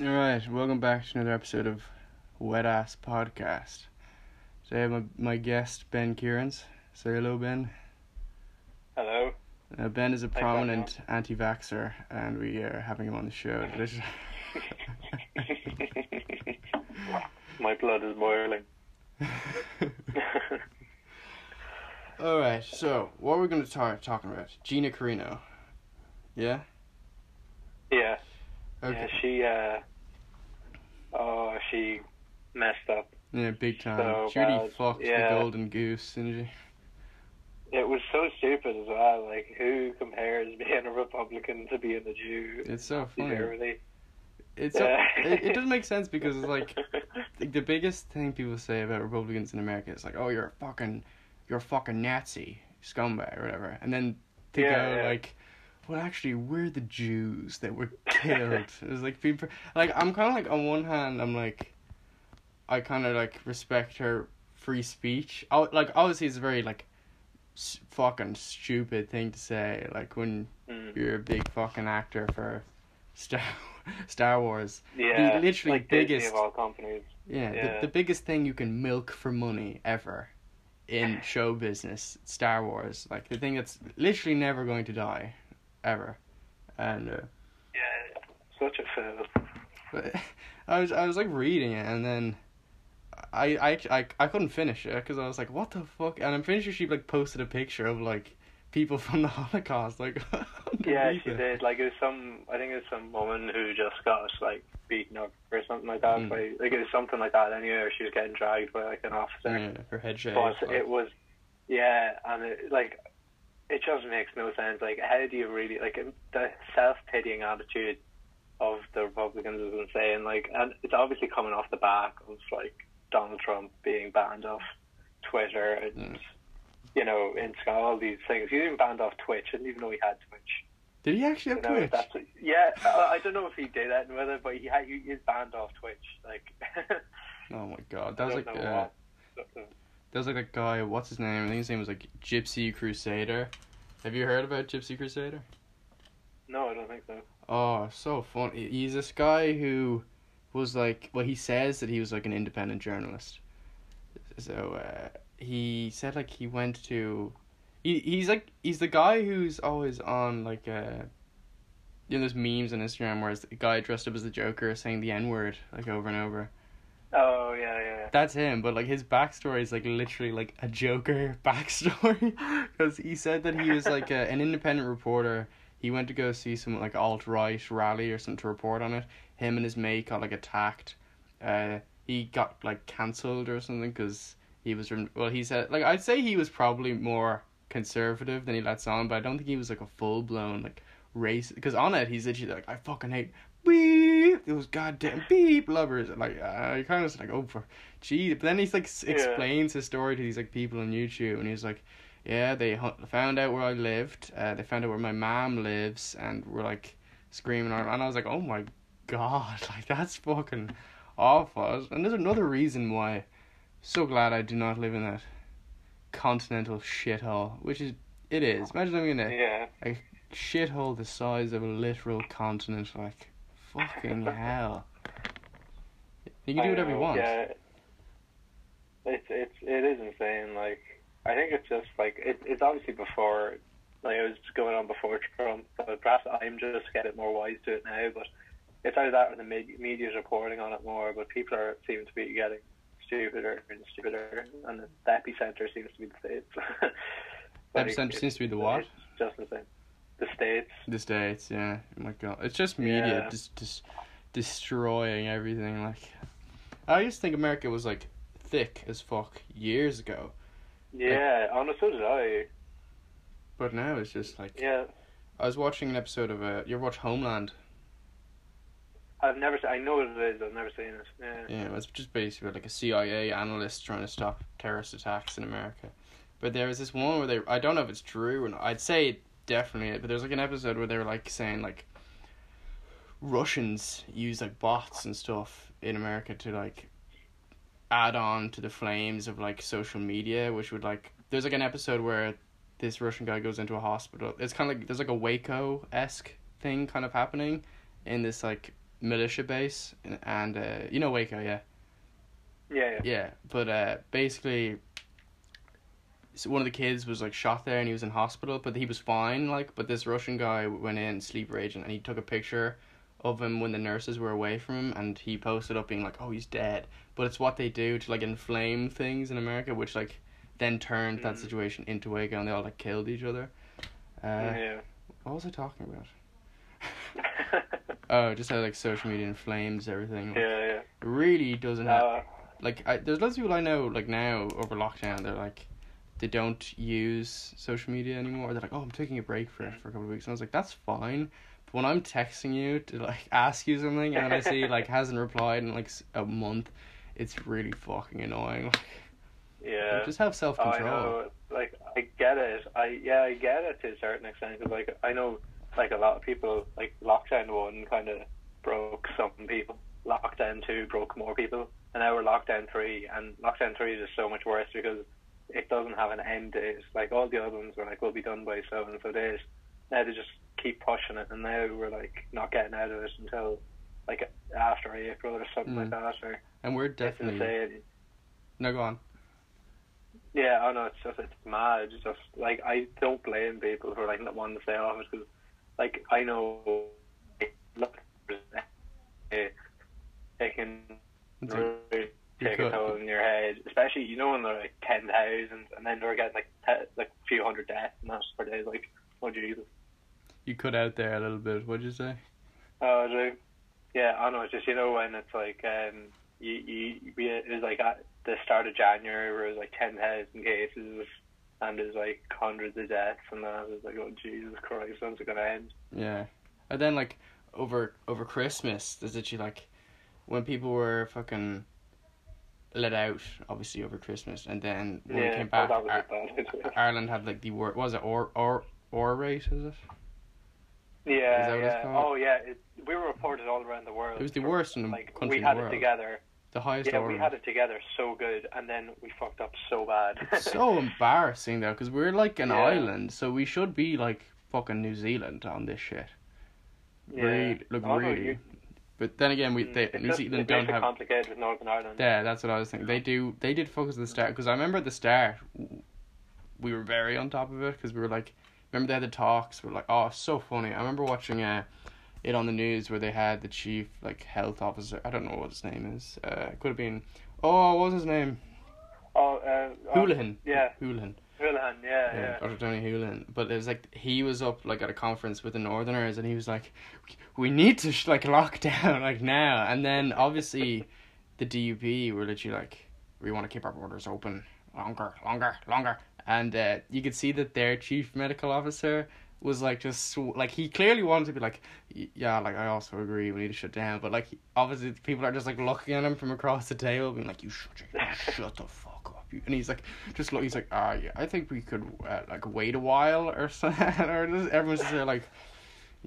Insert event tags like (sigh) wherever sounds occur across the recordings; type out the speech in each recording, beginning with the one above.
All right, welcome back to another episode of Wet Ass Podcast. Today, I have my, my guest Ben Kierans. Say hello, Ben. Hello. Uh, ben is a Hi, prominent anti-vaxxer, and we are having him on the show. (laughs) (laughs) My blood is boiling. (laughs) All right, so what are we're going to start talking about? Gina Carano. Yeah. yeah. Okay. Yeah, she uh oh she messed up. Yeah, big time. So bad. fucked Yeah. the golden goose, didn't she? It was so stupid as well. Like who compares (laughs) being a Republican to being a Jew? It's so funny. It's so, Yeah. it, it doesn't make sense because it's like (laughs) like, the biggest thing people say about Republicans in America is like, oh, you're a fucking, you're a fucking Nazi scumbag or whatever, and then they Yeah, go yeah. like, well, actually, we're the Jews that were (laughs) killed. it's like people, like I'm kind of like on one hand, I'm like, I kind of like respect her free speech. Oh, like obviously it's a very like, s- fucking stupid thing to say. Like when Mm. you're a big fucking actor for Star (laughs) Star Wars. Yeah. literally like biggest- of all companies. Yeah, Yeah. The, the biggest thing you can milk for money ever in (sighs) show business, Star Wars. Like the thing that's literally never going to die, ever. And uh, Yeah. Such a fool. but (laughs) I was I was like reading it and then. I, I, I, I couldn't finish it because I was like, what the fuck? And I'm pretty sure she like posted a picture of like people (laughs) from the Holocaust, like. (laughs) Yeah, she did. Like it was some, I think it was some woman who just got like beaten up or something like that. Mm. By, like it was something like that anyway. Or she was getting dragged by like an officer. Yeah, her head shaved. But like- it was, yeah, and it, like just makes no sense. Like how do you really like the self pitying attitude of the Republicans is insane. Like, and it's obviously coming off the back of like Donald Trump being banned off Twitter and. Mm. You know, in all these things, he even banned off Twitch. I didn't even know he had Twitch. Did he actually have You know, Twitch? that's yeah. I, I don't know if he did that with it, but he had, he is banned off Twitch. Like (laughs) Oh my god, that was like uh, what. There was like a guy, what's his name? I think his name was like Gypsy Crusader. Have you heard about Gypsy Crusader? No, I don't think so. Oh, so fun. He- He's this guy who was like, well, he says that he was like an independent journalist. So, uh, he said like he went to, he, he's like, he's the guy who's always on like, uh, you know, those memes on Instagram where it's the guy dressed up as the Joker saying the N word like over and over. Oh yeah, yeah. yeah. That's him, but like his backstory is like literally like a Joker (laughs) backstory (laughs) because he said that he was like a, an independent reporter. He went to go see some like alt right rally or something to report on it. Him and his mate got like attacked. Uh, he got like cancelled or something because he was. Well, he said like I'd say he was probably more conservative than he lets on, but I don't think he was like a full blown like race. Because on it, he's literally like I fucking hate beep those goddamn beep lovers. Like I kind of like oh for gee, but then he's like Yeah. explains his story to these like people on YouTube, and he's like, yeah, they found out where I lived. Uh, they found out where my mom lives, and were like screaming. And I was like, oh my god, (laughs) like that's fucking awful. And there's another reason why. So glad I do not live in that continental shithole, which is it is. Imagine living in a Yeah. a shithole the size of a literal continent, like fucking hell. You can do whatever you want. Yeah. It's it's it is insane. Like I think it's just like it, it's obviously before like it was going on before Trump, but perhaps I'm just getting more wise to it now. But it's either that or the media's reporting on it more. But people are seem to be getting stupider and stupider, and the epicenter seems to be the states. (laughs) Like, Epicenter seems to be the what? Just insane. The states. The states, yeah. Oh my god, it's just media Yeah. just just destroying everything. Like, I used to think America was like thick as fuck years ago, Yeah, oh no, so did I. but now it's just like Yeah, I was watching an episode of uh, you ever watch Homeland? I've never. se- I know what it is. I've never seen it. Yeah. Yeah, it's just basically like a CIA analyst trying to stop terrorist attacks in America. But there was this one where they I don't know if it's true and. I'd say definitely is, but there's like an episode where they were like saying like Russians use like bots and stuff in America to like add on to the flames of like social media, which would like there's like an episode where this Russian guy goes into a hospital. It's kind of like there's like a Waco esque thing kind of happening in this like militia base, and, and uh, you know Waco, yeah. Yeah, yeah. Yeah, but uh, basically, one of the kids was like shot there and he was in hospital, but he was fine. Like, but this Russian guy went in sleeper agent and he took a picture of him when the nurses were away from him, and he posted up being like, "Oh, he's dead." But it's what they do to like inflame things in America, which like then turned that Mm. situation into Waco, and they all like killed each other. Uh, yeah. What was I talking about? (laughs) Oh, just how like social media inflames everything. Like, yeah, yeah. It really doesn't have Uh, like I, there's lots of people I know like now over lockdown they're like they don't use social media anymore. They're like, oh, I'm taking a break for for a couple of weeks, and I was like, that's fine. But when I'm texting you to like (laughs) ask you something and I see like hasn't replied in like a month, it's really fucking annoying. yeah. Just have self Oh, control. know. Like I get it. I yeah, I get it to a certain extent. Cause, like I know, like a lot of people, like lockdown one kind of broke some people. Lockdown two broke more people, and now we're lockdown three. And lockdown three is just so much worse because it doesn't have an end date. Like all the other ones were like, we'll be done by so and so days. Now they just keep pushing it, and now we're like not getting out of it until like after April or something Mm. like that. Or And we're definitely no go on. Yeah, I know it's just it's mad. It's just like I don't blame people for like not wanting to stay off it because, like I know, look, it can Like, take a toll in your head, especially you know when they're like ten thousand and then they're getting like te- like a few hundred deaths and that's per day. Like, oh Jesus. you cut out there a little bit. What'd you say? Oh, do yeah, I know. It's just you know when it's like um, you you it was like at the start of January where it was like ten thousand cases and there's like hundreds of deaths and that it was like oh Jesus Christ, when's it gonna end? Yeah, and then like over over Christmas, there's literally like when people were fucking let out, obviously over Christmas, and then when we yeah, came back, Ar- (laughs) Ireland had like the wor was it or or or rate is it? yeah, Is that what yeah. Oh yeah, it, we were reported all around the world. It was the for- worst in the Like country we in the had world. it together. The highest Yeah, we had it together so good, and then we fucked up so bad. It's so (laughs) embarrassing though, because we're like an Yeah. island, so we should be like fucking New Zealand on this shit. yeah. Really, look Oh, no, you- But then again, we Mm, they, New just- Zealand don't have. complicated with Northern Ireland. Yeah, that's what I was thinking. They do. They did focus at the start because I remember at the start we were very on top of it because we were like, remember they had the talks. We are like, oh, so funny. I remember watching uh, it on the news where they had the chief like health officer. I don't know what his name is. Uh, could have been. Oh, what was his name? Oh, uh, Holohan. Yeah, Holohan. Holohan. Yeah, Yeah, yeah. Dr. Tony Holohan. But it was like he was up like at a conference with the Northerners, and he was like, "We need to sh- like (laughs) lock down like now." And then obviously, the DUP were literally like, "We want to keep our borders open longer, longer, longer." And uh, you could see that their chief medical officer was like just sw- like he clearly wanted to be like, "Yeah, like I also agree, we need to shut down." But like he- obviously, people are just like looking at him from across the table, being like, "You shut your, (laughs) shut the fuck up." You. And he's like, just look. He's like, ah, yeah. I think we could uh, like wait a while or (laughs) something. or just, everyone's just there like,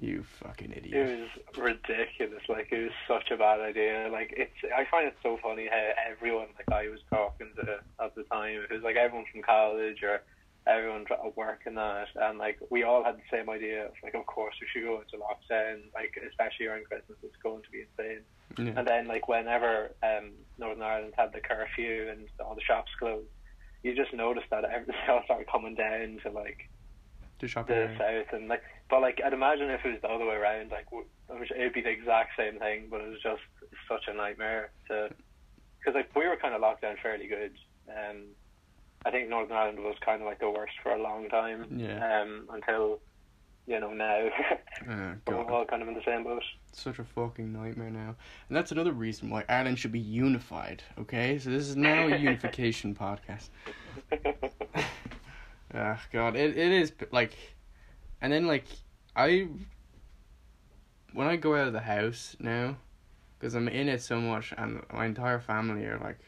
you fucking idiot. It was ridiculous. Like it was such a bad idea. Like it's. I find it so funny how everyone like I was talking to at the time. It was like everyone from college or everyone at work and that, and like we all had the same idea. Of, like of course we should go into lockdown. Like especially around Christmas, it's going to be insane. Yeah. And then like whenever um Northern Ireland had the curfew and all the shops closed, you just noticed that everything (laughs) else started coming down to like To shop the there. south and like but like I'd imagine if it was the other way around like it it'd be the exact same thing but it was just such a nightmare to because like we were kind of locked down fairly good um I think Northern Ireland was kind of like the worst for a long time Yeah. um until you know now (laughs) Oh, we're all kind of in the same boat Such a fucking nightmare now. And that's another reason why Ireland should be unified, okay? So this is now a unification (laughs) podcast. (laughs) Ah, God, it it is like, and then like I, when I go out of the house now, because I'm in it so much, and my entire family are like,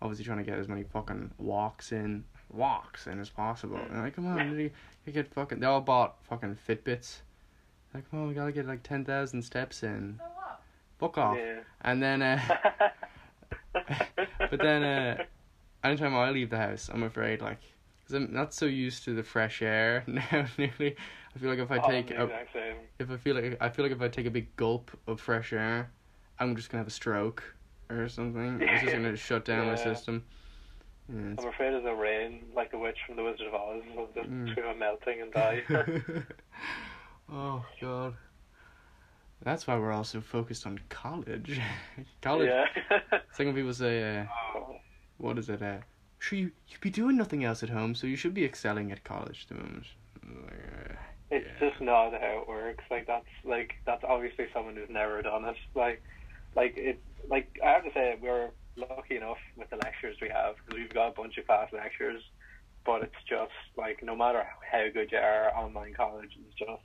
obviously trying to get as many fucking walks in, walks in as possible. And like, come on, you, you get fucking. They all bought fucking Fitbits. Like, come on, we gotta get like ten thousand steps in. Fuck off. yeah And then, uh, (laughs) (laughs) but then, uh, anytime I leave the house, I'm afraid, like, because I'm not so used to the fresh air (laughs) now. Nearly, I feel like if I Oh, take a, if I feel like I feel like if I take a big gulp of fresh air, I'm just gonna have a stroke or something. (laughs) It's just gonna shut down my Yeah. system. Yeah, I'm afraid of the rain, like the witch from the Wizard of Oz, will just Mm. melting and (laughs) die. oh god. That's why we're also focused on college. (laughs) college. yeah. It's like when people say, uh, "What is it?" Uh, sure, you you be doing nothing else at home, so you should be excelling at college at the moment. Like, uh, It's Yeah. just not how it works. Like that's like that's obviously someone who's never done it. Like, like it. Like I have to say, we're lucky enough with the lectures we have because we've got a bunch of class lectures. But it's just like no matter how good you are, online college is just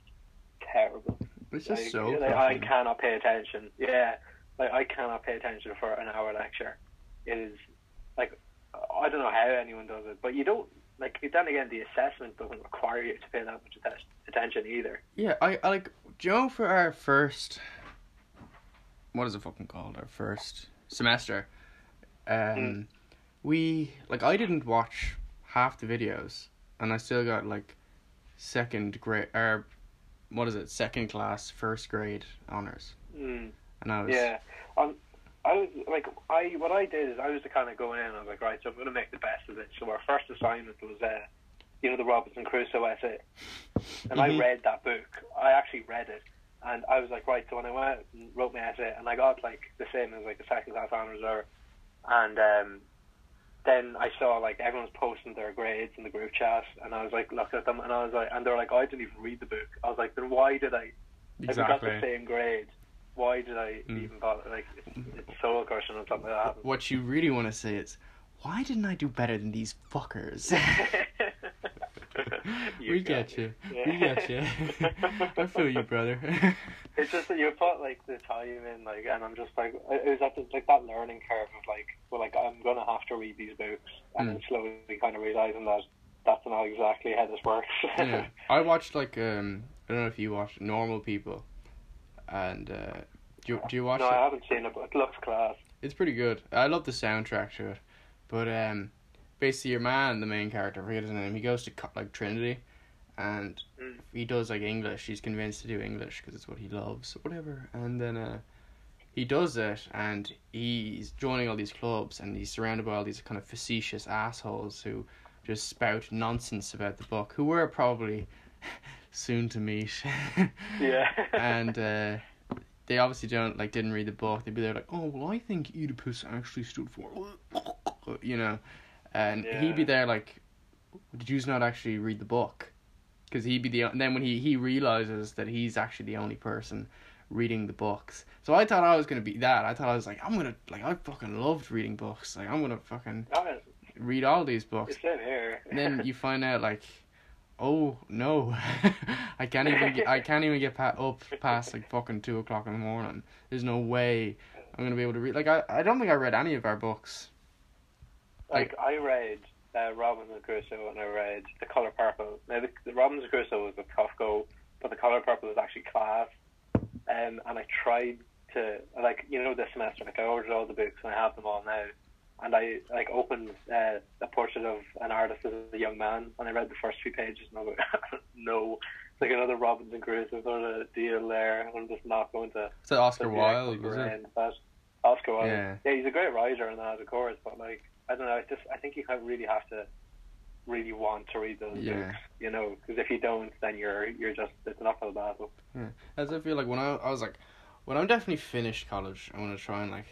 terrible. it's just like, so. like, I cannot pay attention. Yeah, like I cannot pay attention for an hour lecture. It is like I don't know how anyone does it, but you don't like. Then again, the assessment doesn't require you to pay that much attention either. Yeah, I, I like. Joe you know for our first, what is it fucking called? Our first semester, um, Mm. we like I didn't watch half the videos, and I still got like second grade or what is it? Second class, first grade honors, Mm. and I was Yeah, um, I was like, I what I did is I was the kind of going in. I was like, right, so I'm going to make the best of it. So our first assignment was, uh, you know, the Robinson Crusoe essay, and I Mhm. read that book. I actually read it, and I was like, right. So when I went and wrote my essay, and I got like the same as like the second class honors or, and um, then I saw like everyone's posting their grades in the group chat, and I was like, look at them, and I was like, and they're like, I didn't even read the book. I was like, then why did I? If we got the same grade, why did I Mm. even bother? Like, it's, it's soul crushing or something like that. What you really want to say is, why didn't I do better than these fuckers? (laughs) (laughs) we get you. Yeah. We get you. (laughs) I feel you, (laughs) brother. It's just that you put like the time in, like, and I'm just like, it was at the, like that learning curve of like, well, like I'm gonna have to read these books, and then slowly kind of realizing that that's not exactly how this works. yeah, I watched like um, I don't know if you watched Normal People, and uh, do you, do you watch no, it? I haven't seen it, but it looks class. It's pretty good. I love the soundtrack to it, but um, basically your man, the main character, I forget his name. He goes to like Trinity, and Mm. he does like English. He's convinced to do English because it's what he loves, whatever. And then uh, he does it, and he's joining all these clubs, and he's surrounded by all these kind of facetious assholes who just spout nonsense about the book, who we're probably (laughs) soon to meet. (laughs) Yeah. and uh, they obviously don't like didn't read the book. They'd be there like, oh well, I think Oedipus actually stood for, you know, and he'd be there like, did you not actually read the book? Because he'd be the and then when he he realizes that he's actually the only person reading the books. So I thought I was gonna be that. I thought I was like, I'm gonna like I fucking loved reading books. Like I'm gonna fucking Oh, read all these books. here. And then you (laughs) find out like, oh no, (laughs) I can't even get I can't even get pa- up past like fucking two o'clock in the morning. There's no way I'm gonna be able to read. Like I, I don't think I read any of our books. Like I read uh, Robinson Crusoe and I read The Color Purple. Now the, the Robinson Crusoe was a tough go, but The Color Purple was actually class. Um, and I tried to like you know this semester like I ordered all the books and I have them all now. And I like opened uh, a portrait of an artist as a young man and I read the first few pages and I was like, (laughs) no, it's like another Robinson Crusoe sort of deal there. I'm just not going to. That Oscar Wilde? Was it? Oscar Wilde. Yeah. Yeah, he's a great writer and that, of course. But like, I don't know. I just I think you kind of really have to really want to read those Yeah. books, you know, because if you don't, then you're you're just it's an uphill battle. As I feel like when I I was like, when I'm definitely finished college, I'm gonna try and like,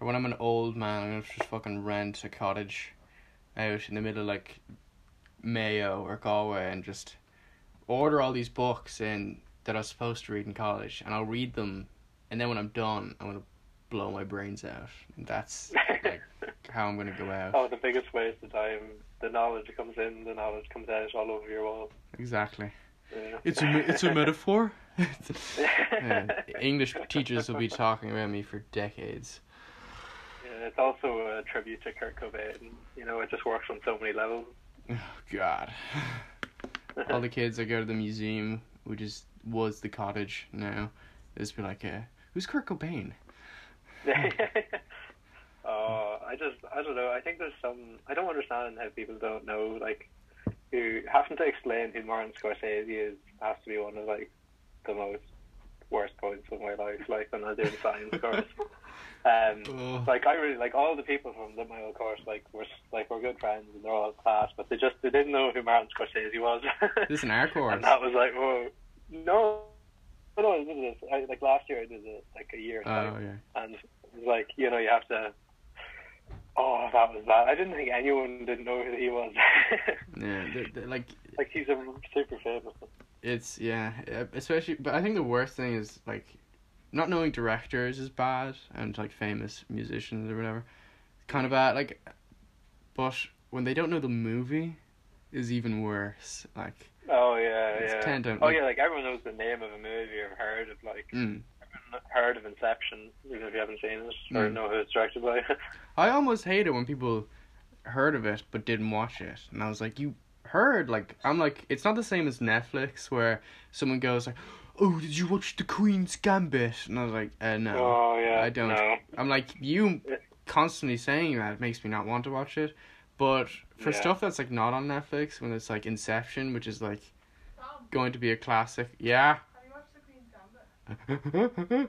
or when I'm an old man, I'm gonna just fucking rent a cottage, out in the middle of like, Mayo or Galway, and just order all these books in that I was supposed to read in college, and I'll read them, and then when I'm done, I'm gonna blow my brains out. And that's (laughs) like how I'm gonna go out. oh, the biggest waste of time. The knowledge comes in, the knowledge comes out all over your wall. Exactly. Yeah. It's a it's a (laughs) metaphor. (laughs) Yeah, English teachers will be talking about me for decades. Yeah, it's also a tribute to Kurt Cobain. You know, it just works on so many levels. Oh God. All the kids that go to the museum, which is was the cottage now, just be like, uh, "Who's Kurt Cobain?" (laughs) uh, I just, I don't know. I think there's some. I don't understand how people don't know. Like, who having to explain who Martin Scorsese is has to be one of like the most worst points of my life, like when I did doing science course. (laughs) Um, Oh. like I really like all the people from the, my old course, like we're like we're good friends and they're all in class, but they just they didn't know who Martin Scorsese was. This is an air (laughs) course. and that was like, whoa, no, no, I did this. I, like last year, I did it like a year. Oh time, yeah. and it like you know you have to. That was that. I didn't think anyone didn't know who he was. (laughs) Yeah, the, the, like like he's a super famous. it's yeah, especially. But I think the worst thing is like not knowing directors is bad, and like famous musicians or whatever, kind of bad. Like, but when they don't know the movie, is even worse. Like, Oh yeah, It's yeah. ten times- oh like- yeah, like everyone knows the name of a movie or heard of like mm. Heard of Inception, even if you haven't seen it or Mm. know who it's directed by. (laughs) I almost hate it when people heard of it but didn't watch it, and I was like, you heard? Like, I'm like, it's not the same as Netflix where someone goes like, oh, did you watch The Queen's Gambit? And I was like, uh, no. oh yeah, I don't. No. I'm like you constantly saying that it makes me not want to watch it. But for Yeah. stuff that's like not on Netflix, when it's like Inception, which is like going to be a classic, yeah. have you watched The Queen's Gambit? (laughs)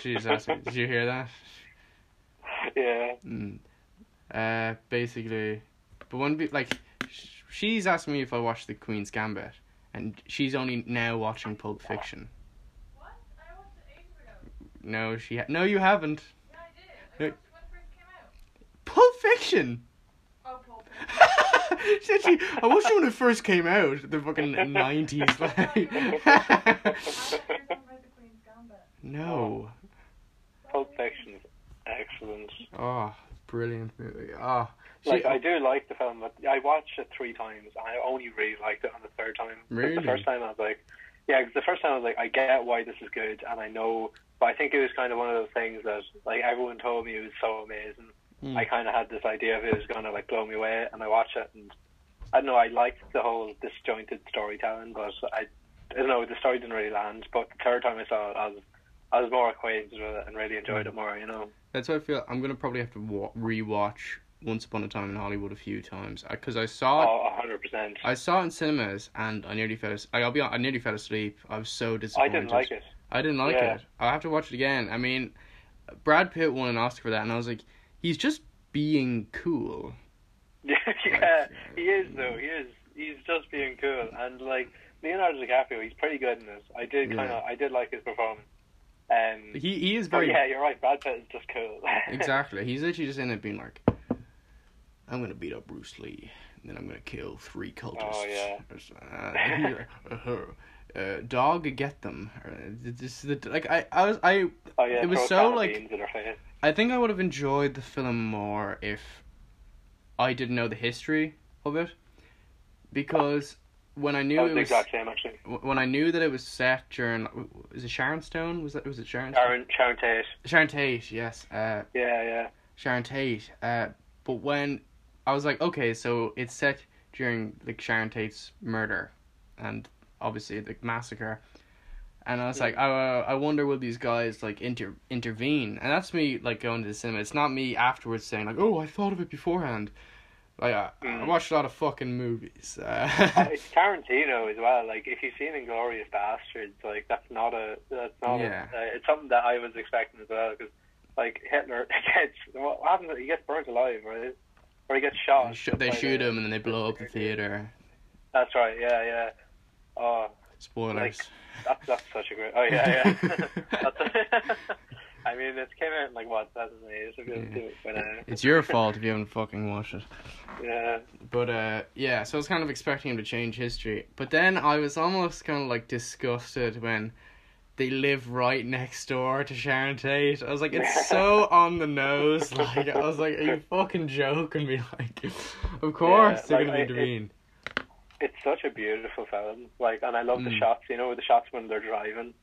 She's asking. Did you hear that? Yeah. Mm. Uh, basically, but when be like, sh- she's asking me if I watched The Queen's Gambit, and she's only now watching Pulp Fiction. What? I watched it. No, she ha- no, you haven't. Yeah, I did. Hey. I watched it when it first came out. Pulp Fiction. Said she, I watched it when it first came out, the fucking nineties. Like, I heard something about The Queen's Gambit. no, Pulp Fiction's excellent. oh, brilliant movie. Oh, she, Like I do like the film, but I watched it three times. and I only really liked it on the third time. Really? The first time I was like, yeah, 'cause the first time I was like, I get why this is good, and I know. But I think it was kind of one of those things that like everyone told me it was so amazing. Mm. I kind of had this idea of it was gonna like blow me away, and I watched it, and I don't know. I liked the whole disjointed storytelling, but I, I don't know. The story didn't really land. But the third time I saw it, I was I was more acquainted with it and really enjoyed it more. You know. that's what I feel. I'm gonna probably have to wa- rewatch Once Upon a Time in Hollywood a few times because I saw it. Oh, a hundred percent. I saw it in cinemas and I nearly fell. as- I'll be. hon- I nearly fell asleep. I was so disappointed. I didn't like it. I didn't like Yeah. it. I'll have to watch it again. I mean, Brad Pitt won an Oscar for that, and I was like, he's just being cool. Yeah, (laughs) yeah, he is though. He is. He's just being cool, and like Leonardo DiCaprio, he's pretty good in this. I did kind of, I did like his performance. Um, He he is very yeah, you're right. Brad Pitt is just cool. (laughs) exactly. He's literally just in it being like, I'm gonna beat up Bruce Lee, and then I'm gonna kill three cultists. Oh, yeah. (laughs) Uh, uh, dog, get them. Uh, This is the like I I was I oh yeah, it was so, like- beans in her face. I think I would have enjoyed the film more if I didn't know the history of it, because when I knew That was it the was exact same actually. when I knew that it was set during is it Sharon Stone was that was it Sharon Sharon, Sharon Tate. Sharon Tate yes uh Yeah, yeah. Sharon Tate uh but when I was like okay so it's set during like Sharon Tate's murder and obviously the massacre and I was like I I wonder will these guys like inter intervene and that's me like going to the cinema it's not me afterwards saying like oh I thought of it beforehand like I, I Mm. watched a lot of fucking movies Uh, (laughs) uh, it's Tarantino as well. Like if you've seen Inglourious Basterds, like that's not a that's not Yeah. a, uh, it's something that I was expecting as well because like Hitler (laughs) gets what happens? He gets burnt alive, right? Or he gets shot. They, sh- they shoot the- him and then they blow up the (laughs) theater. That's right. Yeah, yeah. Oh, Spoilers. that's that's such a great. Oh yeah, yeah. (laughs) (laughs) I mean, it came out in like what 2008, so Yeah. it's your fault if you haven't fucking watched it. Yeah. But uh, yeah, so I was kind of expecting him to change history, but then I was almost kind of like disgusted when they live right next door to Sharon Tate. I was like, it's so (laughs) on the nose. Like I was like, are you fucking joking me? Like, of course Yeah, they're like, gonna I- intervene. It's such a beautiful film. Like, and I love the Mm. shots. You know, the shots when they're driving.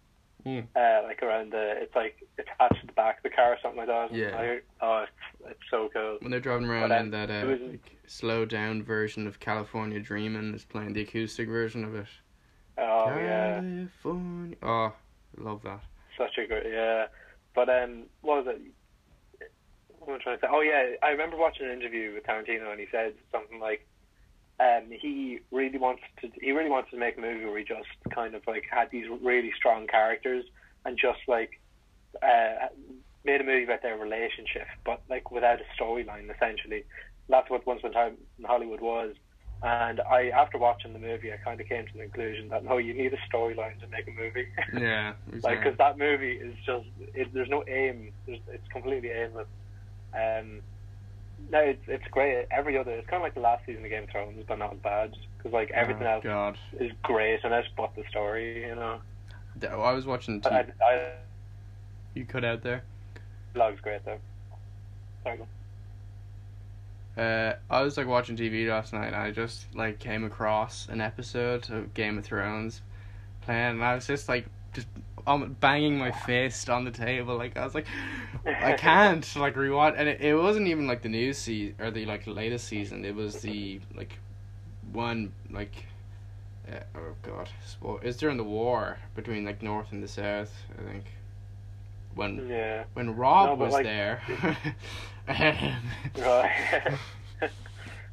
Mm. Uh, like around the, it's like attached to the back of the car or something like that. Yeah. I, oh, it's, it's so cool. When they're driving around But, in that uh, was- like, slow down version of California Dreaming, is playing the acoustic version of it. Oh yeah, California. Oh, love that. such a great yeah. But um, what was it? What am I trying to say? Oh yeah, I remember watching an interview with Tarantino and he said something like, um, he really wants to he really wants to make a movie where he just kind of like had these really strong characters and just like uh, made a movie about their relationship, but like without a storyline. Essentially, that's what Once Upon a Time in Hollywood was. And I, after watching the movie, I kind of came to the conclusion that no, you need a storyline to make a movie. (laughs) Yeah. like because that movie is just it, there's no aim. There's, it's completely aimless. Um, no, it's it's great. Every other, it's kind of like the last season of Game of Thrones, but not as bad because like everything oh, else God. is great and it's but the story, you know. I was watching. T- I, I, you cut out there. vlog's great though. Sorry. Uh, I was like watching TV last night, and I just like came across an episode of Game of Thrones playing, and I was just like just um, banging my fist on the table, like I was like, I can't (laughs) like rewatch, and it, it wasn't even like the new season or the like latest season. It was the like one like. Uh, oh god, it's during the war between like North and the South. I think when Yeah. when Robb No, was like, there. (laughs) Right. (laughs)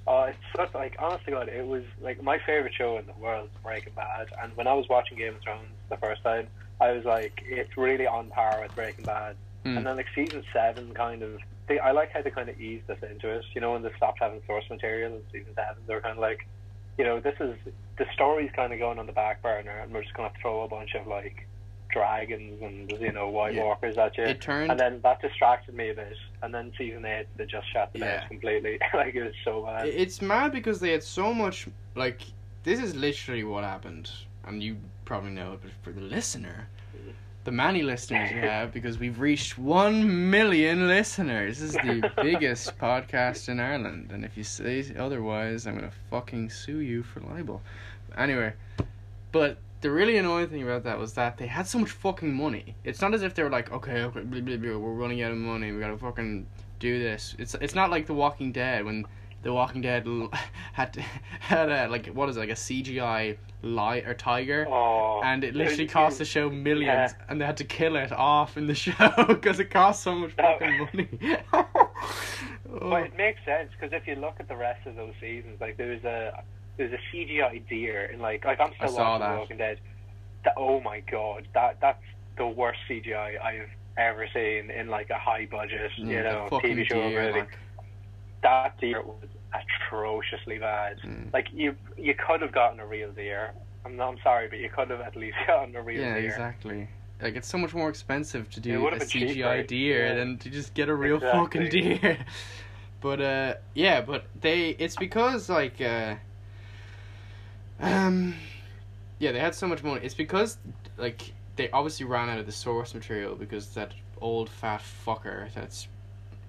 oh, it's such like honestly, God, it was like my favorite show in the world, Breaking Bad. And when I was watching Game of Thrones the first time, I was like, it's really on par with Breaking Bad. Hmm. And then like season seven, kind of, they, I like how they kind of eased us into it. You know, when they stopped having source material in season seven, they were kind of like, you know, this is the story's kind of going on the back burner, and we're just gonna throw a bunch of like dragons and you know White Yeah. Walkers at you. It turned And then that distracted me a bit. And then season eight, they just shut the Yeah. completely. (laughs) like it was so bad. It's mad because they had so much like this is literally what happened, and you probably know it, but for the listener, the many listeners we have, because we've reached one million listeners. This is the (laughs) biggest podcast in Ireland, and if you say otherwise, I'm gonna fucking sue you for libel. Anyway, but the really annoying thing about that was that they had so much fucking money. It's not as if they were like, okay, okay, blah, blah, blah, we're running out of money, we gotta fucking do this. It's it's not like The Walking Dead when The Walking Dead (laughs) had to, had a like what is it like a CGI lion or tiger, oh, and it (laughs) literally cost the show millions, Yeah. and they had to kill it off in the (laughs) show because it cost so much fucking money. Oh. But it makes sense because if you look at the rest of those seasons, like there was a there's a CGI deer in like like I'm I still saw watching that. The Walking Dead. That, oh my god, that that's the worst CGI I've ever seen in like a high budget, Yeah, you know, TV show deer, movie. like, That deer was atrociously bad. mm. Like you you could have gotten a real deer. I'm not, I'm sorry, but you could have at least (laughs) gotten a real yeah, deer. exactly. Like it's so much more expensive to do a CGI cheaper, deer yeah. than to just get a real fucking deer. (laughs) But uh, yeah, but they it's because like uh, um, yeah, they had so much money. It's because like they obviously ran out of the source material because that old fat fucker that's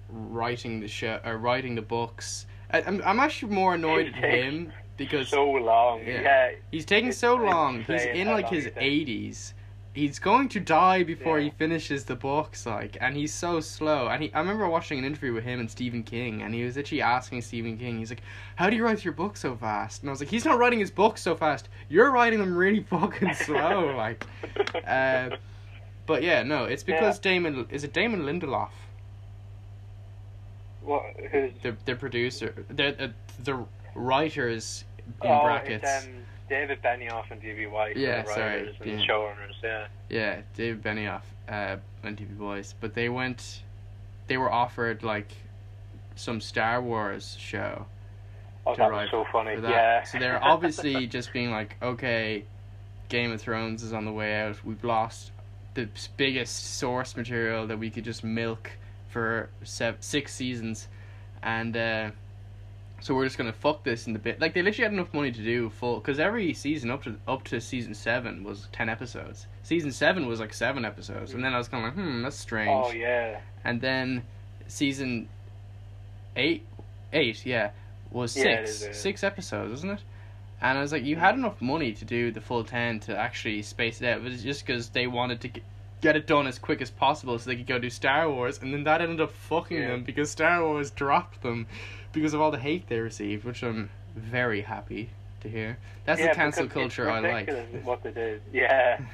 writing the show or writing the books. I, I'm I'm actually more annoyed at him because so long. Yeah. Yeah. He's taking so long. He's in like his eighties. He's going to die before he finishes the books, like, and he's so slow. And he, I remember watching an interview with him and Stephen King, and he was actually asking Stephen King, he's like, "How do you write your book so fast?" And I was like, "He's not writing his books so fast. You're writing them really (laughs) fucking slow." like, (laughs) uh, but yeah, no, it's because Damon is it Damon Lindelof, What? Who's? the the producer, the uh, the writers in oh, brackets. It's, um, David Benioff and D.B. Weiss. Yeah, the sorry, and yeah. showrunners. Yeah. Yeah, David Benioff, uh, and D.B. Weiss, but they went, they were offered like some Star Wars show Oh, that was so funny. Yeah. So they're obviously (laughs) just being like, okay, Game of Thrones is on the way out. We've lost the biggest source material that we could just milk for seven, six seasons, and uh, so we're just gonna fuck this in the bit. Like they literally had enough money to do full because every season up to up to season seven was ten episodes. Season seven was like seven episodes, and then I was kind of like, hmm, that's strange. Oh yeah. And then season eight, eight, yeah, was Yeah, six, is, yeah. six episodes, isn't it? And I was like, you had enough money to do the full ten to actually space it out, but it's just because they wanted to get, it done as quick as possible so they could go do Star Wars, and then that ended up fucking Yeah. them because Star Wars dropped them because of all the hate they received, which I'm very happy to hear. That's yeah, the cancel culture I like. What they did. Yeah. (laughs)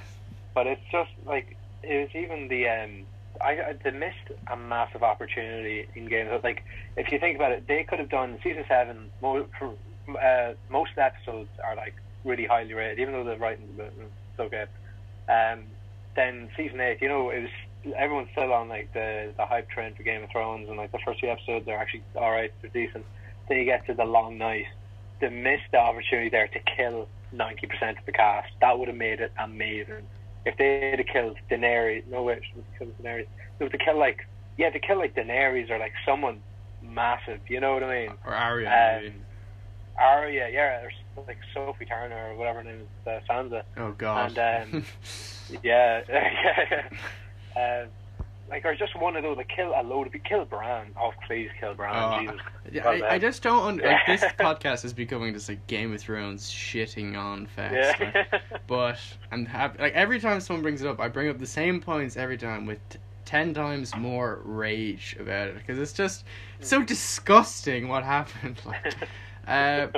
But it's just like it was even the um. I, I they missed a massive opportunity in games. Like if you think about it, they could have done season seven. mo- For uh, most episodes are like really highly rated, even though the writing's a so good. Um, then season eight, you know, it was everyone's still on like the the hype train for Game of Thrones, and like the first few episodes are actually all right, they're decent. Then you get to the long night, they missed the opportunity there to kill ninety percent of the cast. That would have made it amazing. If they had killed Daenerys, no way, it was kill Daenerys. They would to kill like yeah, to kill like Daenerys or like someone massive. You know what I mean? Or Arya. Uh, maybe. Arya, yeah, or like Sophie Turner or whatever her name is, uh, Sansa. oh God. and, um, (laughs) Yeah, yeah, (laughs) yeah. Um, like, or just one of those, like, kill a load of people. Kill Bran. Oh, please kill Bran. Oh, Jesus. I, I uh, just don't. Un- like (laughs) this podcast is becoming just like Game of Thrones shitting on fest. Yeah. like, but I'm happy. Like every time someone brings it up, I bring up the same points every time with t- ten times more rage about it because it's just so disgusting what happened. Like, uh,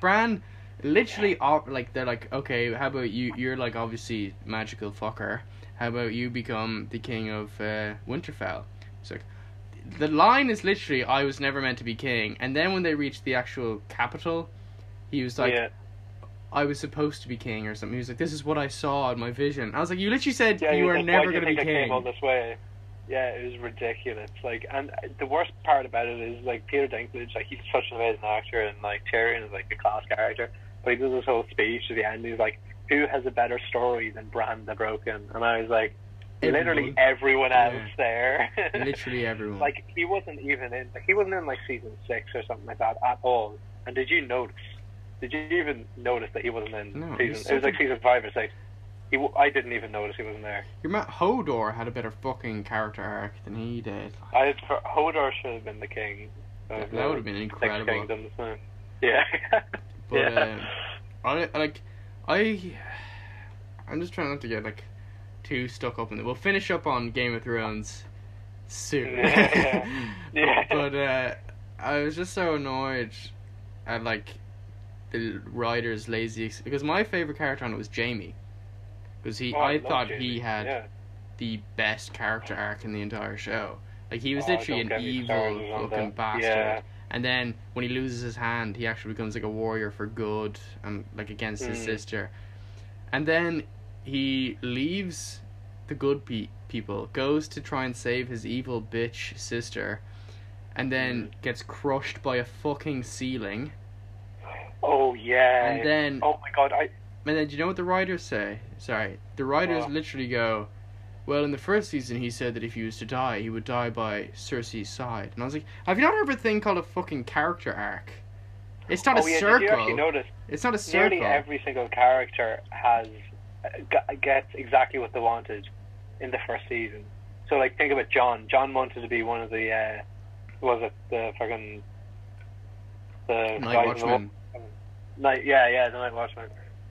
Bran, literally, like they're like, okay, how about you? You're like obviously magical fucker. How about you become the king of uh, Winterfell? It's like the line is literally, "I was never meant to be king," and then when they reached the actual capital, he was like, yeah. "I was supposed to be king" or something. He was like, "This is what I saw in my vision." I was like, "You literally said Yeah, you were like, never Why do you going to be I came all king." this way? Yeah, it was ridiculous. Like, and the worst part about it is like Peter Dinklage, like he's such an amazing actor, and like Tyrion is like a class character. But he does this whole speech at the end. He's like, "Who has a better story than Bran the Broken?" And I was like, literally everyone else Yeah. there. (laughs) Literally everyone. like he wasn't even in. Like, he wasn't in like season six or something like that at all. And did you notice? Did you even notice that he wasn't in No, season? It was like season five or six. He, w- I didn't even notice he wasn't there. Your Matt Hodor had a better fucking character arc than he did. I Hodor should have been the king. That, that would have been incredible. Kingdoms. Yeah. (laughs) But yeah. uh, I like I I'm just trying not to get like too stuck up in it. We'll finish up on Game of Thrones soon. Yeah. (laughs) Yeah. but uh, I was just so annoyed at like the writer's lazy ex- because my favorite character on it was Jaime. Because he, Oh, I love thought Jaime. he had Yeah. the best character arc in the entire show. Like he was Oh, literally an evil fucking bastard. Yeah. And then when he loses his hand, he actually becomes like a warrior for good and like against his Mm. sister. And then he leaves the good pe- people, goes to try and save his evil bitch sister, and then Mm. gets crushed by a fucking ceiling. Oh yeah. And then oh my god, I and then do you know what the writers say? Sorry. The writers literally go, Well, in the first season he said that if he was to die, he would die by Cersei's side. And I was like, Have you not heard of a thing called a fucking character arc? It's not oh a yeah, circle. did you actually notice? It's not a circle. Nearly every single character has uh, gets exactly what they wanted in the first season. So like think about Jon. Jon wanted to be one of the uh, was it the fucking the Night guys in the Watchman. Night, yeah, yeah, the Night Watchman.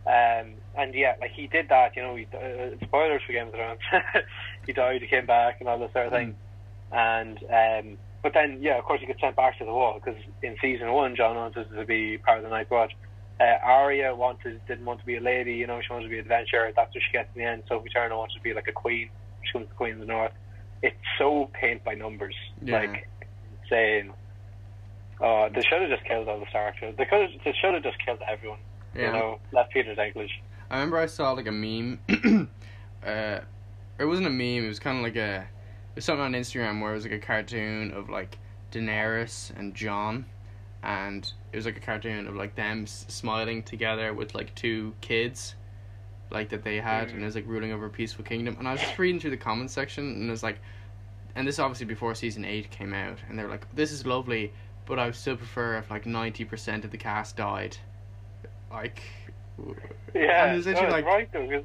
Um, and yeah, like he did that. You know, he, uh, spoilers for Game of Thrones. (laughs) he died, he came back, and all this sort of thing. And um, but then yeah, of course he got sent back to the wall because in season one, Jon wanted to be part of the Night Watch. Uh, Arya wanted didn't want to be a lady, you know, she wanted to be an adventurer. That's what she gets in the end. Sophie Turner wants to be like a queen. She becomes the queen of the north. It's so paint by numbers, Yeah. like insane. Oh, they should have just killed all the Stark. They could have, they should have just killed everyone. Yeah. You know, left Peter English. I remember I saw like a meme. (clears throat) uh, it wasn't a meme. It was kind of like a. It was something on Instagram where it was like a cartoon of like Daenerys and Jon, and it was like a cartoon of like them smiling together with like two kids, like that they had, Mm. and it was like ruling over a peaceful kingdom. And I was just reading through the comments section, and it was like, and this obviously before season eight came out, and they were like, "This is lovely, but I would still prefer if like ninety percent of the cast died." Like. Yeah, And it's no, it's like- right though. 'cause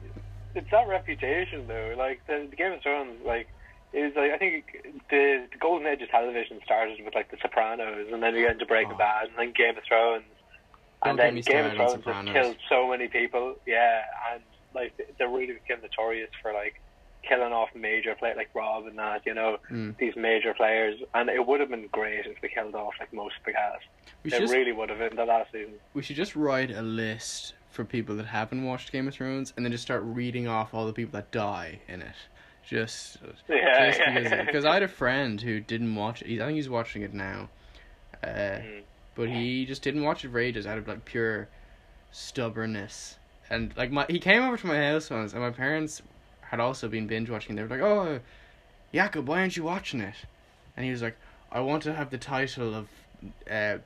It's that reputation though. Like the, the Game of Thrones, like is like I think the, the golden age of television started with like The Sopranos, and then we got into Breaking Oh. Bad, and then Game of Thrones, Don't and then Game of Thrones has killed so many people. Yeah, and like they really became notorious for like killing off major players like Robb and that. You know, Mm. these major players, and it would have been great if they killed off like most of the cast. We They just, really would have in the last season. we should just write a list for people that haven't watched Game of Thrones and then just start reading off all the people that die in it. Just, Yeah, just yeah. because, because I had a friend who didn't watch it. I think he's watching it now. Uh, Mm. but he just didn't watch it for ages out of like pure stubbornness. And like my he came over to my house once, and my parents had also been binge watching. They were like, "Oh, Jakob, why aren't you watching it?" And he was like, "I want to have the title of." Uh,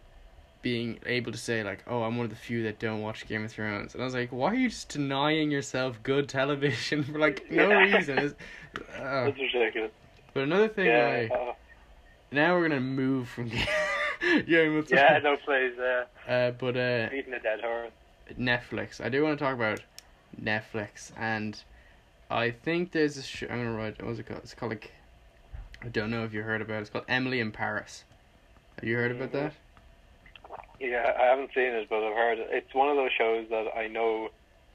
being able to say like, "Oh, I'm one of the few that don't watch Game of Thrones," and I was like, "Why are you just denying yourself good television (laughs) for like no Yeah. reason?" It's, uh, That's ridiculous. but another thing, Yeah, I uh, now we're gonna move from (laughs) Game of Thrones. yeah, no, please. Uh, Uh, but uh, beating a dead horse. Netflix. I do want to talk about Netflix, and I think there's a show. I'm gonna write. What's it called? It's called like. I don't know if you heard about it. It's called Emily in Paris. Have you heard about that? Yeah, I haven't seen it, but I've heard it. It's one of those shows that I know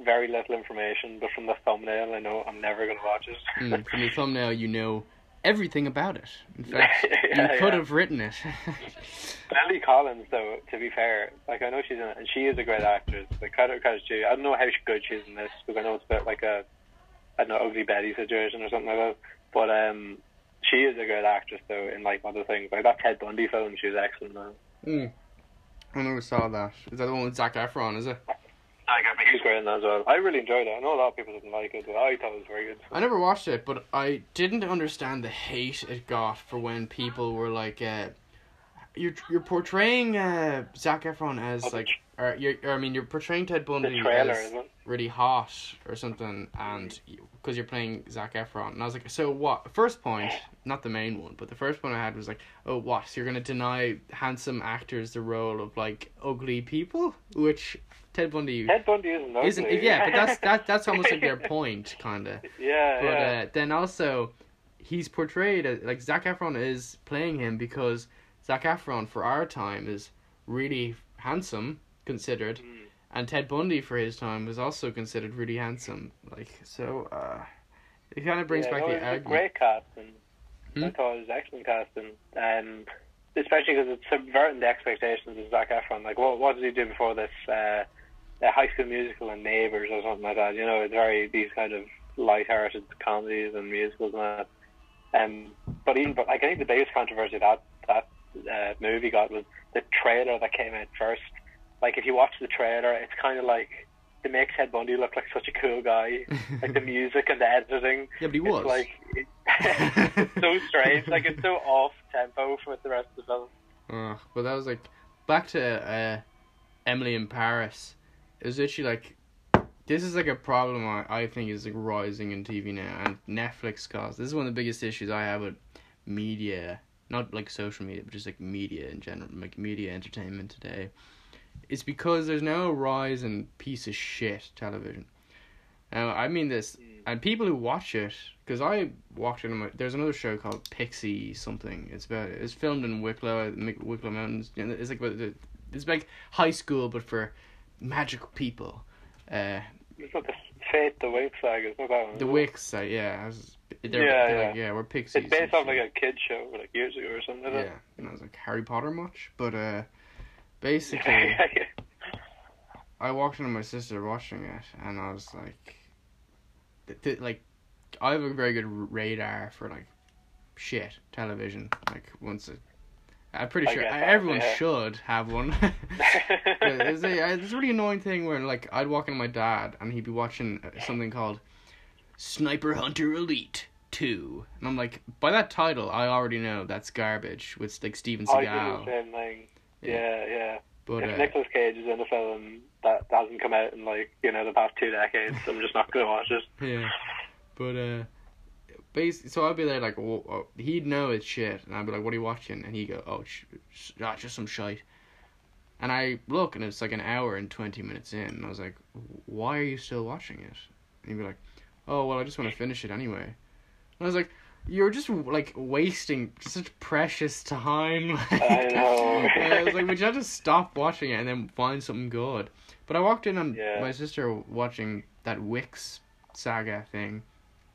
very little information, but from the thumbnail, I know I'm never going to watch it. Mm, from the thumbnail, you know everything about it. In fact, (laughs) Yeah, you could yeah. have written it. (laughs) Lily Collins, though, to be fair, like I know she's in it, and she is a great actress. Like credit credit to. I don't know how good she is in this because I know it's a bit like a, I don't know, ugly Betty situation or something like that. But um, she is a great actress though in like other things. Like that Ted Bundy film, she was excellent. Though. mm. I never saw that. Is that the one with Zac Efron? Is it? I got he was great in that as well. I really enjoyed it. I know a lot of people didn't like it, but I thought it was very good. I never watched it, but I didn't understand the hate it got for when people were like, uh, "You're you're portraying uh, Zac Efron as Oh, like, or you're, or, I mean, you're portraying Ted Bundy trailer, as really hot or something, and because you're playing Zac Efron, and I was like, so what? First point, not the main one, but the first one I had was like, oh, what? So you're gonna deny handsome actors the role of like ugly people, which Ted Bundy Ted Bundy isn't ugly. isn't. Yeah, but that's that that's almost like their (laughs) point, kinda. yeah, But yeah. uh, then also, he's portrayed as like Zac Efron is playing him because Zac Efron for our time is really handsome considered, Mm. and Ted Bundy for his time was also considered really handsome. Like so, uh, it kind of brings yeah, back the it was a argument. great casting. Hmm? I thought it was excellent casting, um, especially because it's subverting the expectations of Zac Efron. Like, what what did he do before this? Uh, uh, High School Musical and Neighbours or something like that. You know, it's very these kind of light-hearted comedies and musicals and that. Um, but even but like I think the biggest controversy that that uh, movie got was the trailer that came out first. Like, if you watch the trailer, it's kind of like it makes Ted Bundy look like such a cool guy. like the (laughs) music and the editing. yeah, but he was. like it, it's (laughs) (laughs) so strange. Like it's so off tempo with the rest of the film. Ugh, but that was like back to uh, Emily in Paris. It was literally like this is like a problem I, I think is like rising in TV now and Netflix cause this is one of the biggest issues I have with media, not like social media, but just like media in general, like media entertainment today. It's because there's now a rise in piece of shit television. Now I mean this, and people who watch it, because I watched it. On my, there's another show called Pixie something. It's about it's filmed in Wicklow, Wicklow Mountains. It's like about the- it's like high school, but for magical people. Uh, It's not the Fate the Winx saga. It's not that the? Wicks, uh, yeah, was, they're, Yeah, they're yeah. like yeah, we're pixies. It's based off like a kid show like years ago or something. Like yeah, and I was like Harry Potter much, but uh. Basically. (laughs) I walked into my sister watching it, and I was like, th- th- like, I have a very good radar for like shit television. Like once, it, I'm pretty I sure that, everyone yeah. should have one. (laughs) (laughs) It's a, it's a really annoying thing where like I'd walk into my dad and he'd be watching uh, something called Sniper Hunter Elite Two, and I'm like, by that title, I already know that's garbage with like Steven I do the Seagal. same thing. Yeah. Yeah. But if uh, Nicolas Cage is in a film that hasn't come out in like you know the past two decades, I'm just not going to watch it. Yeah, but uh, basically, so I'd be there like, oh, oh, he'd know it's shit, and I'd be like, "What are you watching?" And he'd go, "Oh, sh- sh- ah, just some shite." And I look, and it's like an hour and twenty minutes in, and I was like, "Why are you still watching it?" And he'd be like, "Oh, well, I just want to finish it anyway." And I was like, "You're just like wasting such precious time." (laughs) I know. And I was like, "Would you not just stop watching it and then find something good?" But I walked in on Yeah. my sister watching that Winx saga thing.